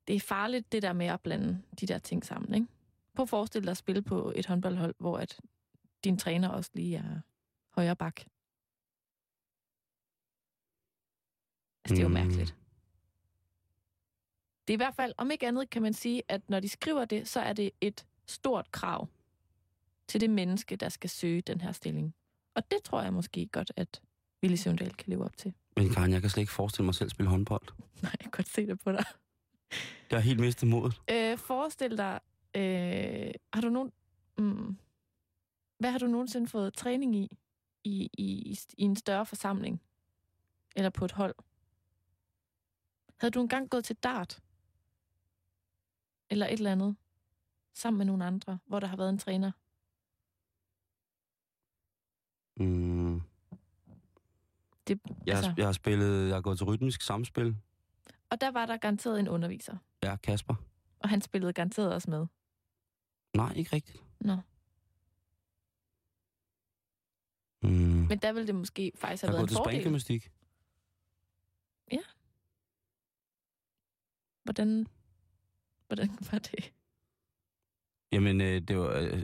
det er farligt, det der med at blande de der ting sammen, ikke? Prøv at forestille dig at spille på et håndboldhold, hvor at din træner også lige er højre bak. Altså, det er jo Mm. mærkeligt. Det er i hvert fald, om ikke andet kan man sige, at når de skriver det, så er det et stort krav til det menneske, der skal søge den her stilling. Og det tror jeg måske godt, at Willy Søvndal kan leve op til. Men Karen, jeg kan slet ikke forestille mig selv spille håndbold. Nej, jeg kan godt se det på dig. Jeg har helt mistet modet. Øh, forestil dig, øh, har du nogen... Mm, hvad har du nogensinde fået træning i, i, i, i en større forsamling? Eller på et hold? Havde du engang gået til dart? Eller et eller andet? Sammen med nogle andre, hvor der har været en træner? Mm. Det, Jeg, har, altså, jeg har spillet, jeg har gået til rytmisk samspil. og der var der garanteret en underviser. Ja, Kasper. Og han spillede garanteret også med. Nej, ikke rigtigt. Nå. Mm. Men der ville det måske faktisk jeg have har været gået en til fordel. springgymnastik. Hvordan, hvordan var det? Jamen, øh, det var... Øh,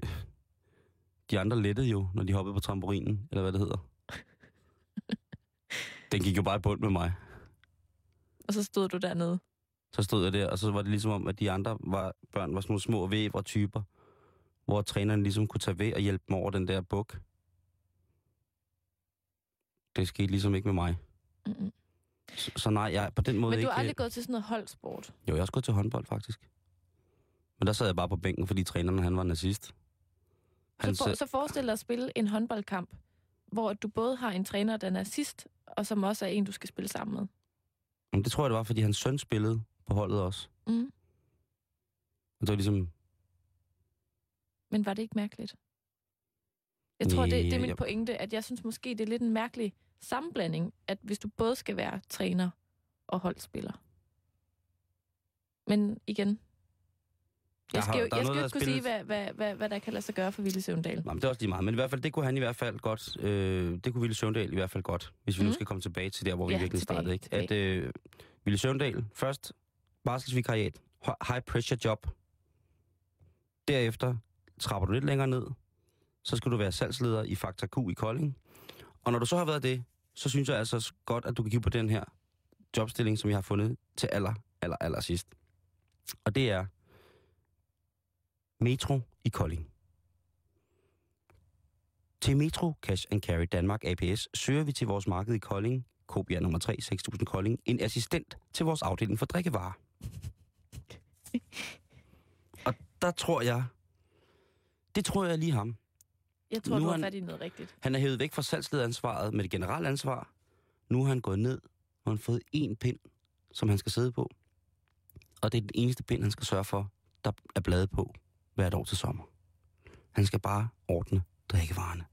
de andre lettede jo, når de hoppede på trampolinen, eller hvad det hedder. Den gik jo bare i bund med mig. Og så stod du dernede. Så stod jeg der, og så var det ligesom om, at de andre var, børn var sådan nogle små vævre typer, hvor træneren ligesom kunne tage ved og hjælpe dem over den der buk. Det skete ligesom ikke med mig. Mm-mm. Så, så nej, jeg på den måde Men du har aldrig gået til sådan noget holdsport? Jo, jeg har også gået til håndbold, faktisk. Men der sad jeg bare på bænken, fordi træneren han var nazist. Han Så, for, så forestil dig at spille en håndboldkamp, hvor du både har en træner, der er nazist, og som også er en, du skal spille sammen med. Men det tror jeg, det var, fordi hans søn spillede på holdet også. Mm. Og det var ligesom... Men var det ikke mærkeligt? Jeg tror, det, det er min jeg- pointe, at jeg synes måske, det er lidt en mærkelig sammenblanding, at hvis du både skal være træner og holdspiller. Men igen, jeg skal jo jeg skal ikke kunne sige, hvad, hvad, hvad, hvad der kan lade sig gøre for Ville Søvndal. Nej, men det er også lige meget. Men i hvert fald, det kunne han i hvert fald godt. Øh, det kunne Ville Søvndal i hvert fald godt, hvis vi mm. nu Mhm. skal komme tilbage til der, hvor vi Ja, virkelig tilbage, startede. Ikke? tilbage. At øh, Ville Søvndal først barselsvikariat, hi- high pressure job. Derefter trapper du lidt længere ned. Så skal du være salgsleder i Fakta Q i Kolding. Og når du så har været det, så synes jeg altså godt, at du kan kigge på den her jobstilling, som jeg har fundet til aller, aller, aller sidst. Og det er Metro i Kolding. Til Metro Cash and Carry Danmark APS søger vi til vores marked i Kolding, Kobia nummer 3, 6000 Kolding, en assistent til vores afdeling for drikkevarer. Og der tror jeg, det tror jeg lige ham. Jeg tror, Nu du har fat i noget rigtigt. Han er hævet væk fra salgslederensvaret med det generelle ansvar. Nu har han gået ned, og han fået én pind, som han skal sidde på. Og det er den eneste pind, han skal sørge for, der er blade på hvert år til sommer. Han skal bare ordne drikkevarerne.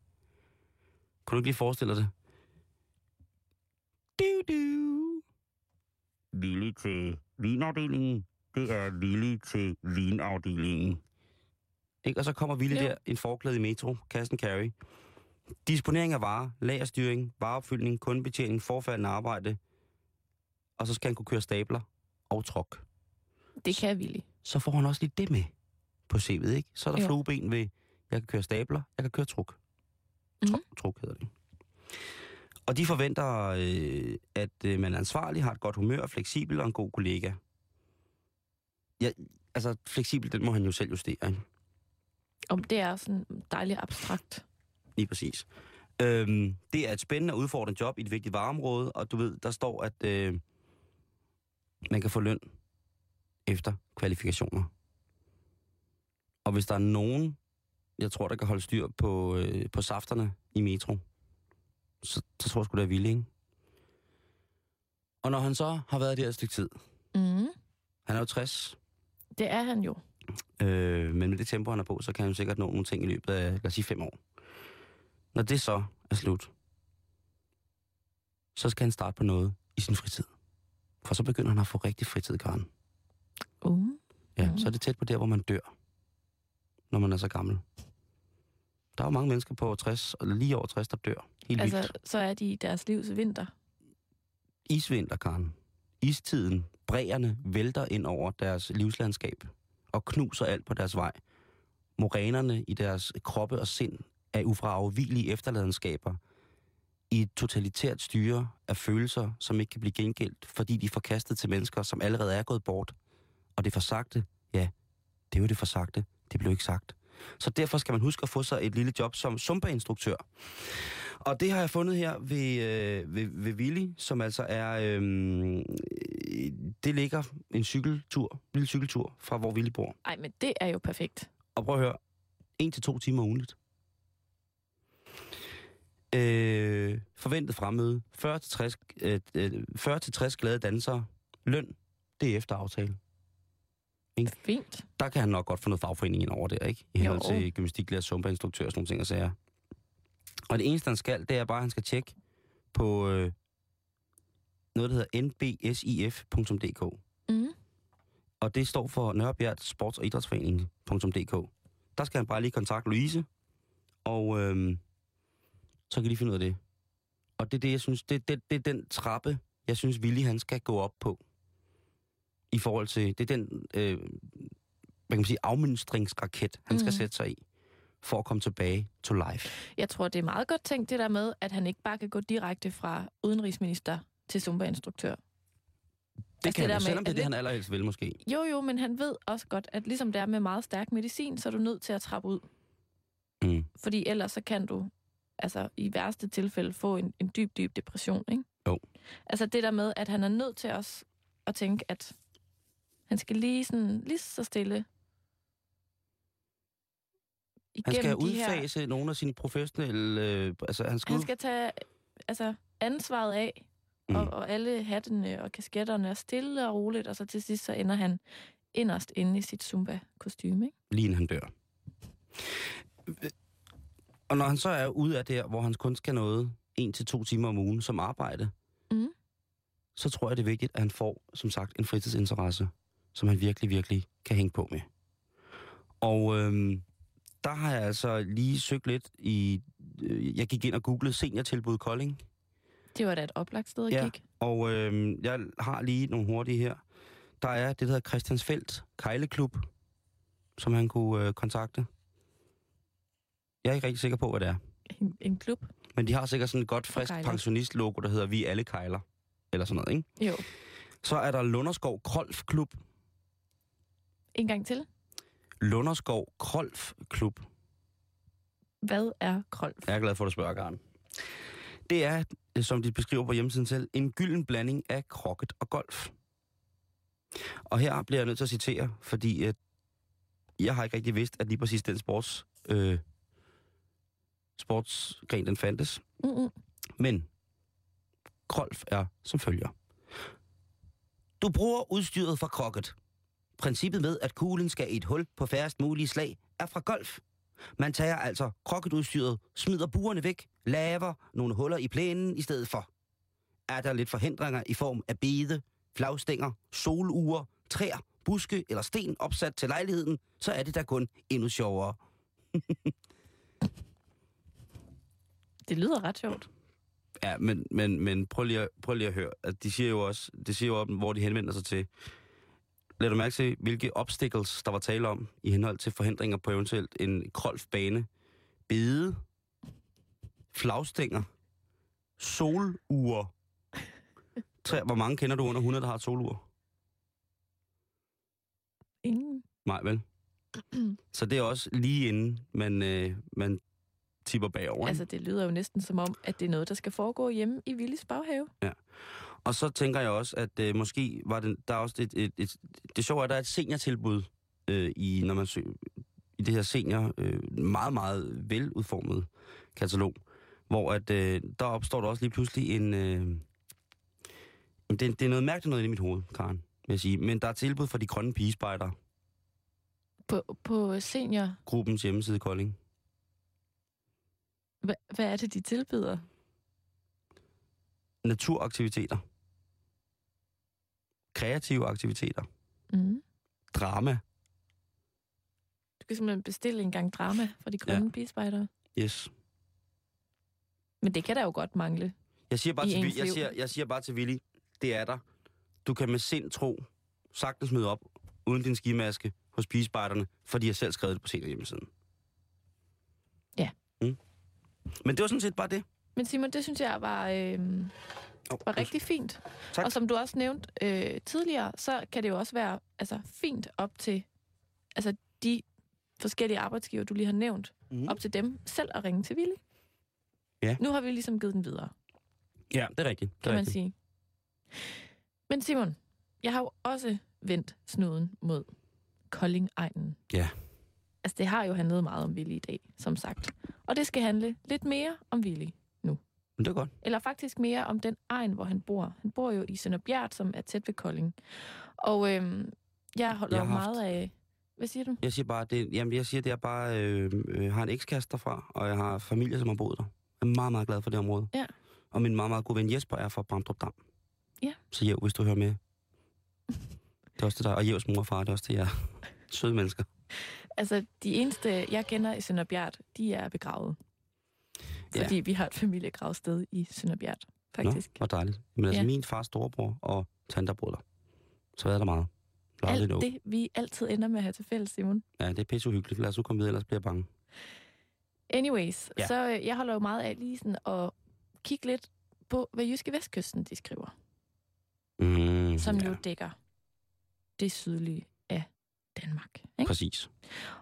Kunne du ikke lige forestille dig det? Du, du. Villig til vinafdelingen. Det er villig til vinafdelingen. Ikke? Og så kommer Ville Jo. der, en forklæde i metro, kassen carry. Disponering af varer, lagerstyring, vareopfyldning, kundebetjening, forfaldende arbejde. Og så skal han kunne køre stabler og trok. Det kan Willy. Så får han også lige det med på CV'et, ikke? Så er der Jo. flueben ved, jeg kan køre stabler, jeg kan køre truk. Mhm. Truk, truk hedder det. Og de forventer, øh, at øh, man er ansvarlig, har et godt humør, fleksibel og en god kollega. Ja, altså fleksibel, den må han jo selv justere, ikke? Om det er sådan dejligt abstrakt. Lige præcis. Øhm, det er et spændende og udfordrende job i et vigtigt vareområde, og du ved, der står, at øh, man kan få løn efter kvalifikationer. Og hvis der er nogen, jeg tror, der kan holde styr på, øh, på safterne i metro, så, så tror jeg sgu, det er vildt, ikke? Og når han så har været der et stykke tid, Mm. han er jo 60, Det er han jo. Øh, men med det tempo, han er på, så kan han sikkert nå nogle ting i løbet af, lad os sige, fem år. Når det så er slut, så skal han starte på noget i sin fritid. For så begynder han at få rigtig fritid, Karen. Uh. Ja, så er det tæt på der, hvor man dør, når man er så gammel. Der er jo mange mennesker på 60, eller lige over 60, der dør. Helt altså... Vildt. så er de i deres livs vinter. Isvinter, Karen. Istiden, bræerne vælter ind over deres livslandskab og knuser alt på deres vej. Morænerne i deres kroppe og sind er ufraafvigelige efterladenskaber i et totalitært styre af følelser, som ikke kan blive gengældt, fordi de er forkastet til mennesker, som allerede er gået bort. Og det forsagte, ja, det er jo det forsagte. Det blev ikke sagt. Så derfor skal man huske at få sig et lille job som Zumba-instruktør. Og det har jeg fundet her ved, øh, ved, ved Willy, som altså er... Øh, det ligger en cykeltur, en lille cykeltur fra hvor Willy bor. Ej, men det er jo perfekt. Og prøv at høre, en til to timer ugenligt. Øh, forventet fremmøde, 40-60 øh, øh, 40-60 glade dansere, løn, det er efter aftale. Fint. Der kan han nok godt få noget fagforening ind over der, ikke? I henhold til gymnastiklærer, zumba-instruktør og sådan nogle ting og sager. Og det eneste, han skal, det er bare, at han skal tjekke på øh, noget, der hedder nbsif.dk. Mm. Og det står for Nørrebjerg Sports- og Idrætsforening.dk. Der skal han bare lige kontakte Louise, og øhm, så kan de finde ud af det. Og det er det, jeg synes, det, det, det er den trappe, jeg synes, Willy han skal gå op på. I forhold til, det er den, øh, hvad kan man sige, afmønstringsraket, han skal Mhm. sætte sig i, for at komme tilbage to life. Jeg tror, det er meget godt tænkt det der med, at han ikke bare kan gå direkte fra udenrigsminister til Zumba-instruktør. Det Altså, kan det der han, med, selvom det er det, han allerhelst vil måske. Jo, jo, men han ved også godt, at ligesom det er med meget stærk medicin, så er du nødt til at trappe ud. Mm. Fordi ellers så kan du altså i værste tilfælde få en, en dyb, dyb depression, ikke? Jo. Altså det der med, at han er nødt til også at tænke, at han skal lige sådan, lige så stille Han skal de her... udfase nogle af sine professionelle... Øh, altså, han skal, Han skal tage altså, ansvaret af, Mm. mm. og, og alle hattene og kasketterne er stille og roligt, og så til sidst så ender han inderst inde i sit Zumba-kostyme, lige inden han dør. Og når han så er ude af der, hvor han kun skal noget en til to timer om ugen som arbejde, Mhm. så tror jeg, det er vigtigt, at han får, som sagt, en fritidsinteresse, som han virkelig, virkelig kan hænge på med. Og øhm, der har jeg altså lige søgt lidt i... Øh, jeg gik ind og googlede seniortilbud Kolding, Det var da et oplagt sted at Ja. kigge. og øhm, jeg har lige nogle hurtige her. Der er det, der hedder Christiansfeldt Kejleklub, som han kunne øh, kontakte. Jeg er ikke rigtig sikker på, hvad det er. En, en klub. Men de har sikkert sådan et godt, frisk pensionist-logo, der hedder Vi alle kejler. Eller sådan noget, ikke? Jo. Så er der Lunderskov Krolf Klub. En gang til. Lunderskov Krolf Klub. Hvad er krolf? Jeg er glad for, at du spørger, Karen. Det er, øh, som de beskriver på hjemmesiden selv, en gylden blanding af krokket og golf. Og her bliver jeg nødt til at citere, fordi at jeg har ikke rigtig vidst, at lige præcis den sports, øh, sportsgren, den fandtes. Mm-mm. Men Krolf er som følger. Du bruger udstyret fra krokket. Princippet med, at kuglen skal i et hul på færrest mulige slag, er fra golf. Man tager altså krokketudstyret, smider burene væk, laver nogle huller i plænen i stedet for. Er der lidt forhindringer i form af bede, flagstænger, soluger, træer, buske eller sten opsat til lejligheden, så er det da kun endnu sjovere. Det lyder ret sjovt. Ja, men, men, men prøv, lige at, prøv lige at høre. At de siger jo også, de siger jo op, hvor de henvender sig til. Lad du mærke til, hvilke obstacles der var tale om i henhold til forhindringer på eventuelt en krolfbane. Bede, flagstænger, soluger. Træ, hvor mange kender du under 100, der har et solur? Ingen. Nej, vel? Så det er også lige inden man, øh, man tipper bagover. Altså, det lyder jo næsten som om, at det er noget, der skal foregå hjemme i Willis baghave. Og så tænker jeg også, at øh, måske var det, der er også et, et, et, det sjove er, at der er et seniortilbud øh, i, når man søger, i det her senior, øh, meget, meget veludformet katalog, hvor at, øh, der opstår der også lige pludselig en... Øh, det, det er noget mærkeligt noget inde i mit hoved, Karen, vil jeg sige. Men der er tilbud for de grønne pigespejder, På, på senior, gruppens hjemmeside Kolding. hvad, hvad er det, de tilbyder? Naturaktiviteter. Kreative aktiviteter. Mm. Drama. Du kan simpelthen bestille en gang drama fra de grønne ja. pigespejdere. Yes. Men det kan der jo godt mangle. Jeg siger bare, til, Vi- jeg siger, jeg siger bare til Willy, det er der. Du kan med sind tro sagtens møde op uden din skimaske hos pigespejderne, for de har selv skrevet det på senior hjemmesiden. Ja. Mm. Men det var sådan set bare det. Men Simon, det synes jeg var, øh, Oh, var rigtig fint. Tak. Og som du også nævnte øh, tidligere, så kan det jo også være altså, fint op til altså, de forskellige arbejdsgiver, du lige har nævnt, Mm. op til dem selv at ringe til Willy. Ja. Nu har vi ligesom givet den videre, Ja, det er rigtigt. Det kan man rigtigt. sige. Men Simon, jeg har jo også vendt snuden mod Kolding-egnen. Ja. Altså, det har jo handlet meget om Willy i dag, som sagt. Og det skal handle lidt mere om Willy. Men det er godt. Eller faktisk mere om den egen, hvor han bor. Han bor jo i Sønderbjerg, som er tæt ved Kolding. Og øhm, jeg holder Jeg haft- meget af... Hvad siger du? Jeg siger bare, det, jamen, jeg siger, det er bare, øh, øh, har en ekskæreste derfra, og jeg har familie, som har boet der. Jeg er meget, meget glad for det område. Ja. Og min meget, meget gode ven Jesper er fra Bramdrup Dam. Ja. Så Jev, hvis du hører med. Det er også til dig. Og Jevs mor og far, det er også til jer. Søde mennesker. Altså, de eneste, jeg kender i Sønderbjerg, de er begravet. Fordi vi har et familiegravsted i Sønderbjerg, faktisk. Nå, hvor dejligt. Men altså, Ja. min fars storebror og tante der der. Så er der meget. Lovely Alt det, vi altid ender med at have til fælles, Simon. Ja, det er pisse uhyggeligt. Lad os nu komme videre, ellers bliver jeg bange. Anyways, Ja. ja. så øh, jeg holder jo meget af lige sådan at kigge lidt på, hvad Jyske Vestkysten de skriver. Mm, Som ja, jo dækker det sydlige Danmark. Ikke? Præcis.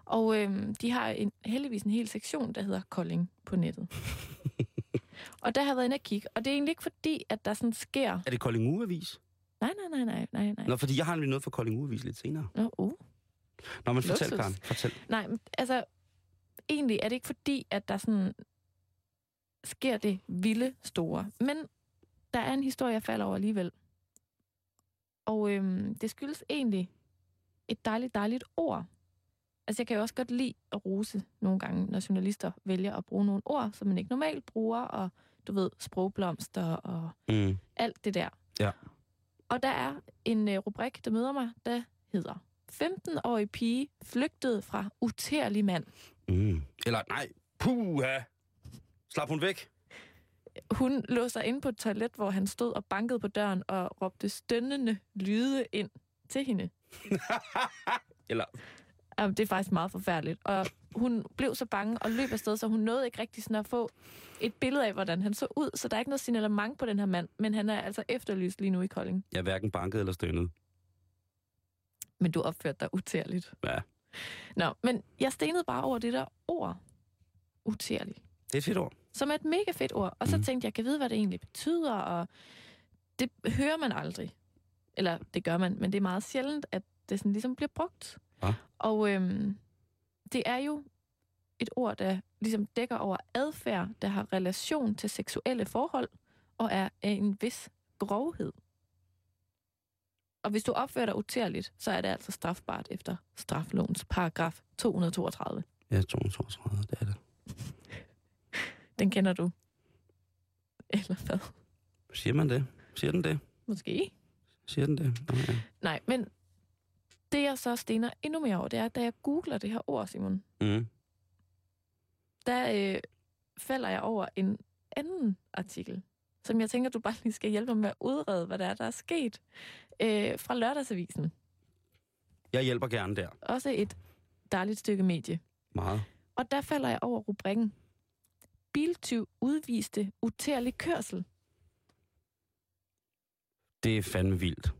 Og øhm, de har en, heldigvis en hel sektion, der hedder Kolding på nettet. og der har jeg været inde og kigge, og det er egentlig ikke fordi, at der sådan sker... Er det Kolding Ugeavis? Nej, nej, nej, nej, nej, nej. Nå, fordi jeg har nemlig noget for Kolding Ugeavis lidt senere. Nå, uh. Nå, men fortæl, Luksus. Karen. Fortæl. Nej, men altså, egentlig er det ikke fordi, at der sådan sker det vilde store. Men der er en historie, jeg falder over alligevel. Og øhm, det skyldes egentlig et dejligt, dejligt ord. Altså, jeg kan jo også godt lide at rose nogle gange, når journalister vælger at bruge nogle ord, som man ikke normalt bruger, og du ved, sprogblomster og Mm. alt det der. Ja. Og der er en øh, rubrik, der møder mig, der hedder 15-årig pige flygtede fra utærlig mand. Mm. Eller nej, puha. Slap hun væk. Hun lå sig inde på et toilet, hvor han stod og bankede på døren og råbte stønnende lyde ind til hende. Eller, Jamen, det er faktisk meget forfærdeligt. Og hun blev så bange og løb afsted, så hun nåede ikke rigtig sådan at få et billede af, hvordan han så ud. Så der er ikke noget signalement på den her mand, men han er altså efterlyst lige nu i Kolding. jeg er hverken banket eller stønnet. Men du opførte dig utærligt. Ja. Nå, men jeg stenede bare over det der ord. Utærlig. Det er et fedt ord. Som er et mega fedt ord. Og så Mm. tænkte jeg, jeg kan vide, hvad det egentlig betyder, og det hører man aldrig. Eller det gør man, men det er meget sjældent, at det sådan ligesom bliver brugt. Ja. Og øhm, det er jo et ord, der ligesom dækker over adfærd, der har relation til seksuelle forhold, og er af en vis grovhed. Og hvis du opfører dig utærligt, så er det altså strafbart efter straflovens paragraf 232. Ja, 232, det er det. Den kender du. Eller hvad? Siger man det? Siger den det? Måske. Siger den det? Nå, ja. Nej, men det jeg så stener endnu mere over, det er, da jeg googler det her ord, Simon, Mm. der øh, falder jeg over en anden artikel, som jeg tænker, du bare lige skal hjælpe mig med at udrede, hvad der er, der er sket, øh, fra lørdagsavisen. Jeg hjælper gerne der. Også et dejligt stykke medie. Meget. Og der falder jeg over rubrikken. Biltyv udviste utærlig kørsel. Det er fandme vildt.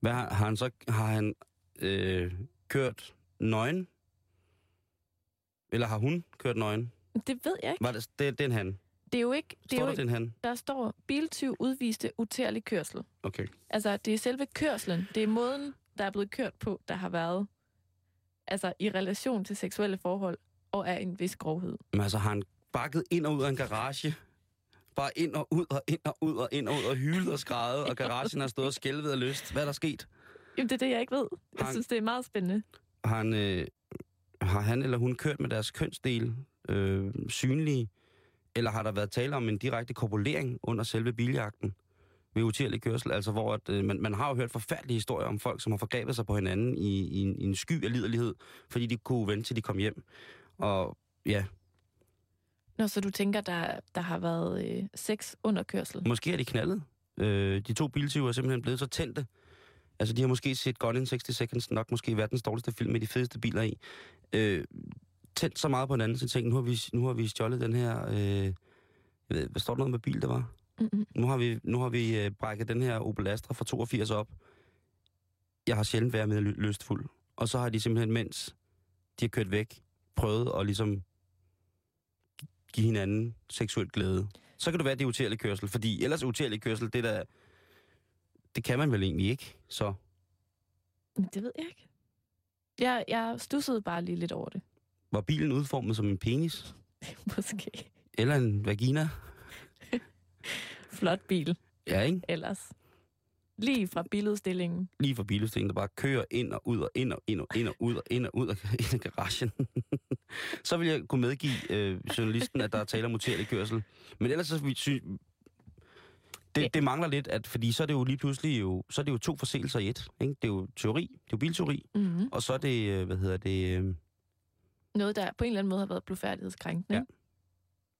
Hvad har, har han så har han øh, kørt nøgen? Eller har hun kørt nøgen? Det ved jeg ikke. Var det, det, det er en han. Det er jo ikke... Det Står er jo der, ikke han? der står, biltyv udviste utærlig kørsel. Okay. Altså, det er selve kørslen. Det er måden, der er blevet kørt på, der har været altså, i relation til seksuelle forhold og er en vis grovhed. Men altså, har han bakket ind og ud af en garage? Bare ind og ud og ind og ud og ind og ud og hyldet og skrejet, og garagen har stået og skælvet af lyst. Hvad er der sket? Jamen, det er det, jeg ikke ved. Jeg Han- synes, det er meget spændende. Har han, øh, har han eller hun kørt med deres kønsdel øh, synlige? Eller har der været tale om en direkte korpulering under selve biljagten? ved utærlig kørsel, altså hvor at, øh, man, man har jo hørt forfærdelige historier om folk, som har forgrebet sig på hinanden i, i, en, i en sky af liderlighed, fordi de kunne vente til de kom hjem. Og ja, Nå, så du tænker, der, der har været øh, sex under kørsel? måske er de knaldet. Øh, de to biltyver er simpelthen blevet så tændte. Altså, de har måske set Gone in 60 Seconds, nok måske verdens dårligste film med de fedeste biler i. Øh, tændt så meget på hinanden, så jeg tænkte, nu har vi, nu har vi stjålet den her... Øh, jeg ved, hvad står der noget med bil, der var? Mm-mm. Nu har vi, nu har vi øh, brækket den her Opel Astra fra 82 op. Jeg har sjældent været med lystfuld. Og så har de simpelthen, mens de har kørt væk, prøvet at ligesom give hinanden seksuel glæde. Så kan det være, det er utærlig kørsel, fordi ellers utærlig kørsel, det der, det kan man vel egentlig ikke, så. Men det ved jeg ikke. Jeg, jeg stussede bare lige lidt over det. Var bilen udformet som en penis? Måske. Eller en vagina? Flot bil Ja, ikke? ellers. Lige fra biludstillingen. Lige for biludstillingen, der bare kører ind og ud og ind og ind og ind og ud og ind og ud af, ind af garagen. så vil jeg kunne medgive øh, journalisten, at der er tale om utærlig kørsel. Men ellers så vi sy- det, det mangler lidt, at, fordi så er det jo lige pludselig jo, så er det jo to forseelser i et. Ikke? Det er jo teori, det er jo bilteori, Mm-hmm. og så er det, øh, hvad hedder det, øh, Noget, der på en eller anden måde har været blodfærdighedskrænkende. Ja. Ja.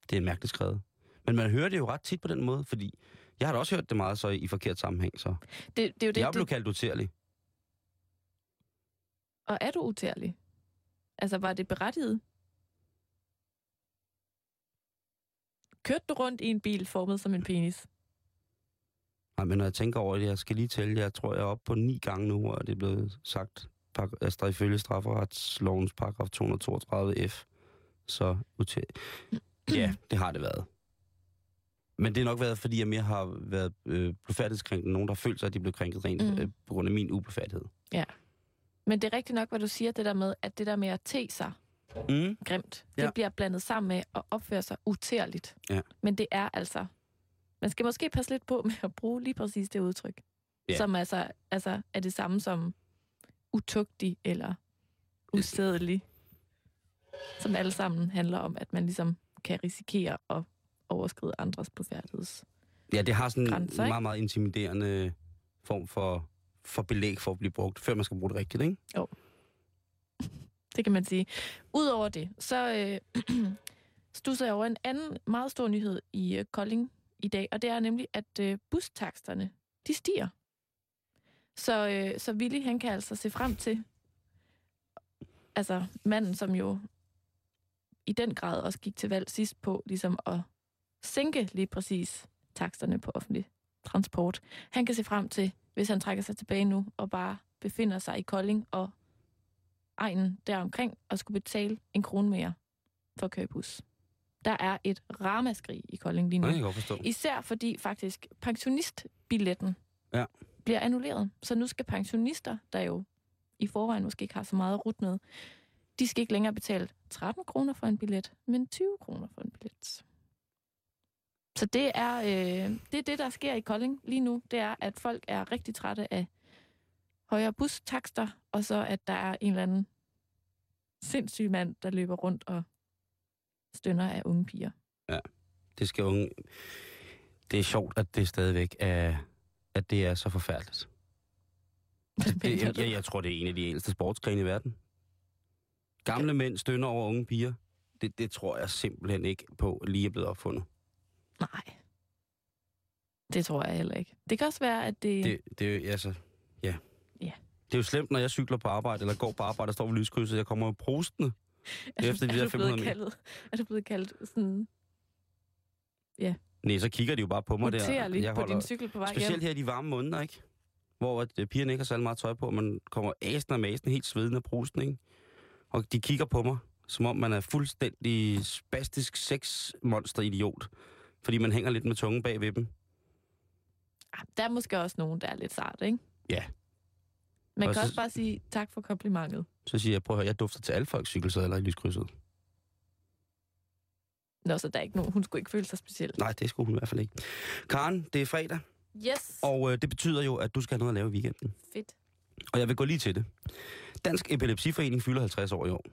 det er mærkeligt skrevet. Men man hører det jo ret tit på den måde, fordi jeg har da også hørt det meget så i, forkert sammenhæng, så. Det, det er jo Det, jeg blev det, kaldt utærlig. Og er du utærlig? Altså, var det berettiget? Kørte du rundt i en bil formet som en penis? Nej, men når jeg tænker over det, jeg skal lige tælle, jeg tror, jeg er oppe på ni gange nu, og det er blevet sagt, altså ifølge strafferetslovens paragraf 232 F. Så utæ- ja, det har det været. Men det har nok været, fordi jeg mere har været øh, blodfærdighedskrænkende. Nogen, der har følt sig, at de blev krænket rent Mm. øh, på grund af min ublodfærdighed. Men det er rigtigt nok, hvad du siger, det der med, at det der med at te sig Mm. grimt, Ja. det bliver blandet sammen med at opføre sig utærligt. Ja. Men det er altså... Man skal måske passe lidt på med at bruge lige præcis det udtryk. Ja. Som altså, altså er det samme som utugtig eller usædelig. Som alle sammen handler om, at man ligesom kan risikere at overskride andres blodfærdigheds. Ja, det har sådan en Grænser, meget, meget intimiderende form for, for belæg for at blive brugt, før man skal bruge det rigtigt, ikke? Det kan man sige. Udover det, så øh, stusser jeg over en anden meget stor nyhed i øh, Kolding i dag, og det er nemlig, at øh, bustaksterne, de stiger. Så, øh, så Willy, han kan altså se frem til, altså manden, som jo i den grad også gik til valg sidst på, ligesom at sænke lige præcis taksterne på offentlig transport. Han kan se frem til, hvis han trækker sig tilbage nu og bare befinder sig i Kolding og egnen deromkring og skulle betale en krone mere for at køre bus. Der er et ramaskrig i Kolding lige nu. Kan jeg forstå. Især fordi faktisk pensionistbilletten Ja. bliver annulleret. Så nu skal pensionister, der jo i forvejen måske ikke har så meget rut med, de skal ikke længere betale 13 kroner for en billet, men 20 kroner for en billet. Så det er, øh, det er det, der sker i Kolding lige nu. Det er, at folk er rigtig trætte af højere bustakster, og så at der er en eller anden sindssyg mand, der løber rundt og stønner af unge piger. Det skal unge... Det er sjovt, at det stadigvæk er, at det er så forfærdeligt. Det, mener jeg, jeg, jeg tror, det er en af de ældste sportsgrene i verden. Gamle mænd stønner over unge piger. Det, det tror jeg simpelthen ikke på lige er blevet opfundet. Nej. Det tror jeg heller ikke. Det kan også være, at det... Det, det er jo, altså, ja. Ja. Det er jo slemt, når jeg cykler på arbejde, eller går på arbejde og står ved lyskrydset. Jeg kommer prostende. er, efter de er der du blevet 500 meter. kaldet, Er du blevet kaldt sådan Nej, så kigger de jo bare på mig der. utærlig Jeg på holder, din cykel på vej specielt hjem? her i de varme måneder, ikke? Hvor at, øh, pigerne ikke har særlig meget tøj på, og man kommer asen og masen helt svedende og prosten, ikke? Og de kigger på mig, som om man er fuldstændig spastisk sexmonster-idiot. Fordi man hænger lidt med tungen bag ved dem. Ah, Der er måske også nogen, der er lidt sart, ikke? Ja. Man Og kan så- også bare sige tak for komplimentet. Så siger jeg, prøv at høre, jeg dufter til alle folks cykelsadler i lyskrydset. Nå, så der er ikke nogen, hun skulle ikke føle sig specielt. Nej, det skulle hun i hvert fald ikke. Karen, det er fredag, Yes, og øh, det betyder jo, at du skal have noget at lave i weekenden. fedt. Og jeg vil gå lige til det. Dansk Epilepsiforening fylder 50 år i år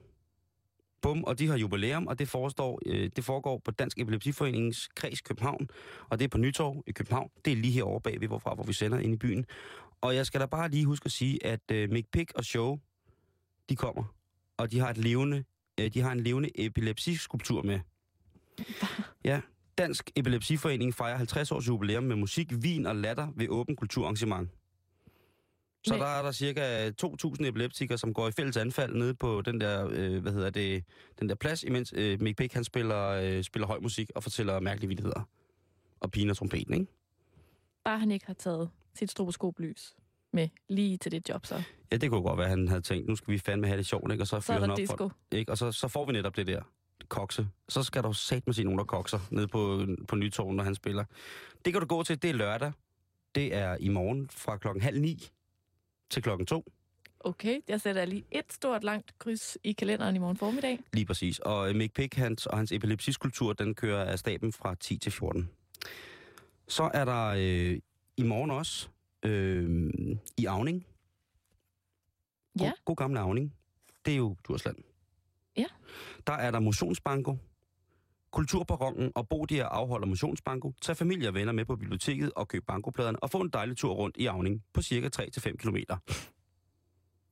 bum, og de har jubilæum, og det, forestår, øh, det foregår på Dansk Epilepsiforeningens kreds København, og det er på Nytorv i København. Det er lige herovre bagved, hvorfra, hvor vi sender ind i byen. Og jeg skal da bare lige huske at sige, at øh, Mick Pick og Show, de kommer, og de har et levende, øh, de har en levende epilepsiskulptur med. Ja, Dansk Epilepsiforening fejrer 50 års jubilæum med musik, vin og latter ved åben kulturarrangement. Så Men- der er der cirka 2.000 epileptikere, som går i fælles anfald nede på den der, øh, hvad hedder det, den der plads, imens øh, Mick Pick, han spiller, øh, spiller høj musik og fortæller mærkelige vittigheder. Og piner trompeten, ikke? Bare han ikke har taget sit stroboskoplys med lige til det job, så, Ja, det kunne godt være, han havde tænkt, nu skal vi fandme have det sjovt, ikke? Og så så er fyrer han op disco. for, ikke? Og så, så får vi netop det der kokse. Så skal der jo satme se nogen, der kokser nede på, på Nytorven, når han spiller. Det kan du gå til, det er lørdag. Det er i morgen fra klokken halv ni til klokken to. Okay, jeg sætter lige et stort langt kryds i kalenderen i morgen formiddag. Lige præcis. Og øh, Mick Pick hans, og hans epilepsiskultur, den kører af staben fra 10 til 14. Så er der øh, i morgen også øh, i Avning. God, Ja. god gamle Avning. Det er jo Djursland. Ja. Der er der motionsbanko. Kulturbarongen og Bodia afholder motionsbanko. Tag familie og venner med på biblioteket og køb bankopladerne og få en dejlig tur rundt i Avning på cirka 3-5 km.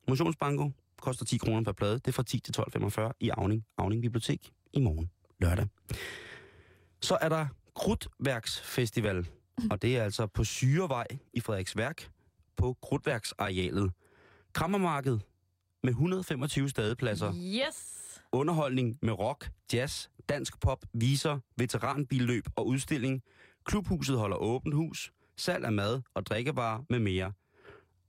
Motionsbanko koster 10 kroner per plade. Det er fra 10 til 12.45 i Avning, Avning Bibliotek i morgen lørdag. Så er der Krudtværksfestival, og det er altså på Syrevej i Frederiksværk på Krudtværksarealet. Krammermarked med 125 stadepladser Yes! Underholdning med rock, jazz, dansk pop, viser, veteranbilløb og udstilling. Klubhuset holder åbent hus, salg af mad og drikkevarer med mere.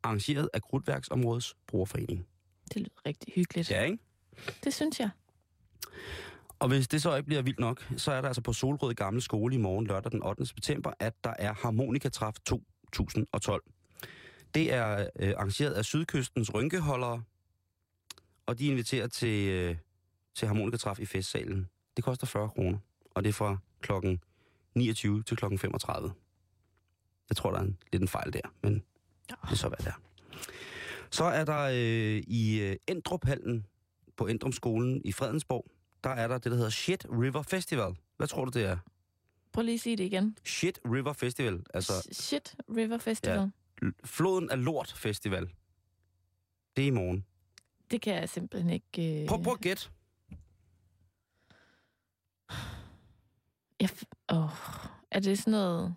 Arrangeret af Krudtværksområdets brugerforening. Det lyder rigtig hyggeligt. Ja, ikke? Det synes jeg. Og hvis det så ikke bliver vildt nok, så er der altså på Solrød Gamle Skole i morgen lørdag den 8. september, at der er Harmonikatræf 2012. Det er øh, arrangeret af Sydkystens Rynkeholdere, og de inviterer til, øh, til harmonikatræf i festsalen. Det koster 40 kroner, og det er fra klokken 29 til klokken 35. Jeg tror, der er en, lidt en fejl der, men det er så, hvad det er. Så er der øh, i øh, Endruphallen på Endrumskolen i Fredensborg, der er der det, der hedder Shit River Festival. Hvad tror du, det er? Prøv lige at sige det igen. Shit River Festival. Altså Shit River Festival. Ja. Floden af Lort Festival. Det er i morgen. Det kan jeg simpelthen ikke... Øh... Prøv, prøv at gætte. Jeg åh, oh. Er det sådan noget...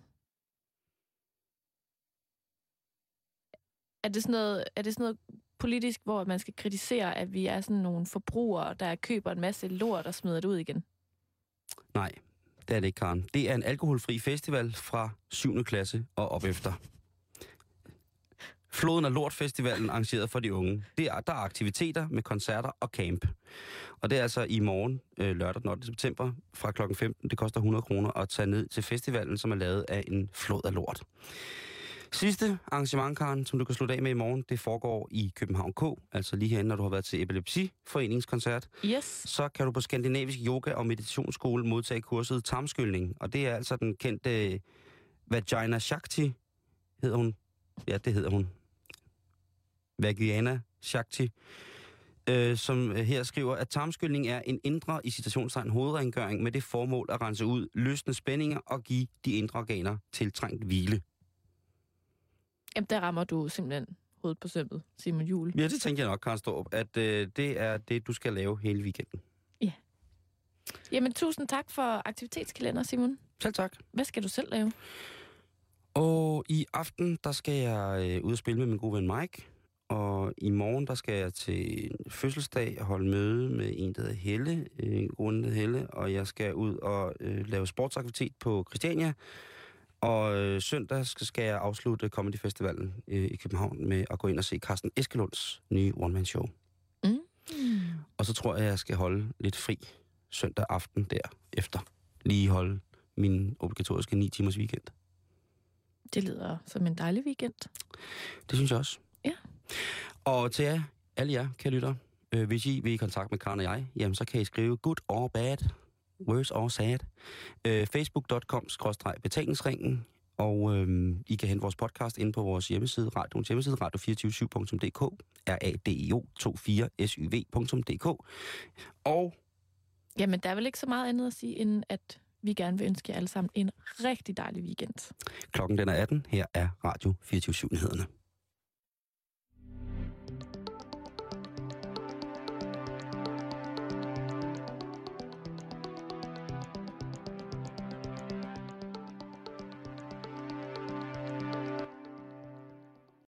Er det sådan noget, er det sådan noget politisk, hvor man skal kritisere, at vi er sådan nogle forbrugere, der køber en masse lort og smider det ud igen? Nej, det er det ikke, Karen. Det er en alkoholfri festival fra 7. klasse og op efter. Floden af Lort Festivalen arrangeret for de unge. Det er, der er aktiviteter med koncerter og camp. Og det er altså i morgen, øh, lørdag den 8. september, fra klokken 15. Det koster 100 kroner at tage ned til festivalen, som er lavet af en flod af lort. Sidste arrangement, Karen, som du kan slutte af med i morgen, det foregår i København K, altså lige herinde, når du har været til Epilepsiforeningskoncert Yes. så kan du på Skandinavisk Yoga- og Meditationsskole modtage kurset tarmskyldning. Og det er altså den kendte øh, Vagina Shakti, hedder hun. Ja, det hedder hun. Vagina Shakti, øh, som her skriver, at tarmskyldning er en indre, i citationstegn, hovedrengøring med det formål at rense ud løsne spændinger og give de indre organer tiltrængt hvile. Jamen, der rammer du simpelthen hovedet på sømmet, Simon Jul. Ja, det tænker jeg nok, Karen Storp, at øh, det er det, du skal lave hele weekenden. Jamen, tusind tak for aktivitetskalender, Simon. Selv tak. Hvad skal du selv lave? Og i aften, der skal jeg øh, ud og spille med min gode ven Mike. Og i morgen, der skal jeg til fødselsdag og holde møde med en, der hedder Helle. øh, En hedder Helle. Og jeg skal ud og øh, lave sportsaktivitet på Christiania. Og øh, søndag skal, skal jeg afslutte Comedy Festivalen øh, i København med at gå ind og se Carsten Eskelunds nye one-man-show. Mm. Og så tror jeg, jeg skal holde lidt fri søndag aften derefter. Lige holde min obligatoriske 9 timers weekend. Det lyder som en dejlig weekend. Det synes jeg også. Ja. Og til jer, alle jer, kære lytter, øh, hvis I vil i kontakt med Karen og jeg, jamen så kan I skrive good or bad, worse or sad, øh, facebook.com-betalingsringen, og øh, I kan hente vores podcast inde på vores hjemmeside, radioens hjemmeside, radio247.dk, radio 24syv.dk, og Jamen, der er vel ikke så meget andet at sige, end at vi gerne vil ønske jer alle sammen en rigtig dejlig weekend. Klokken den er 18. Her er Radio 24 nyhederne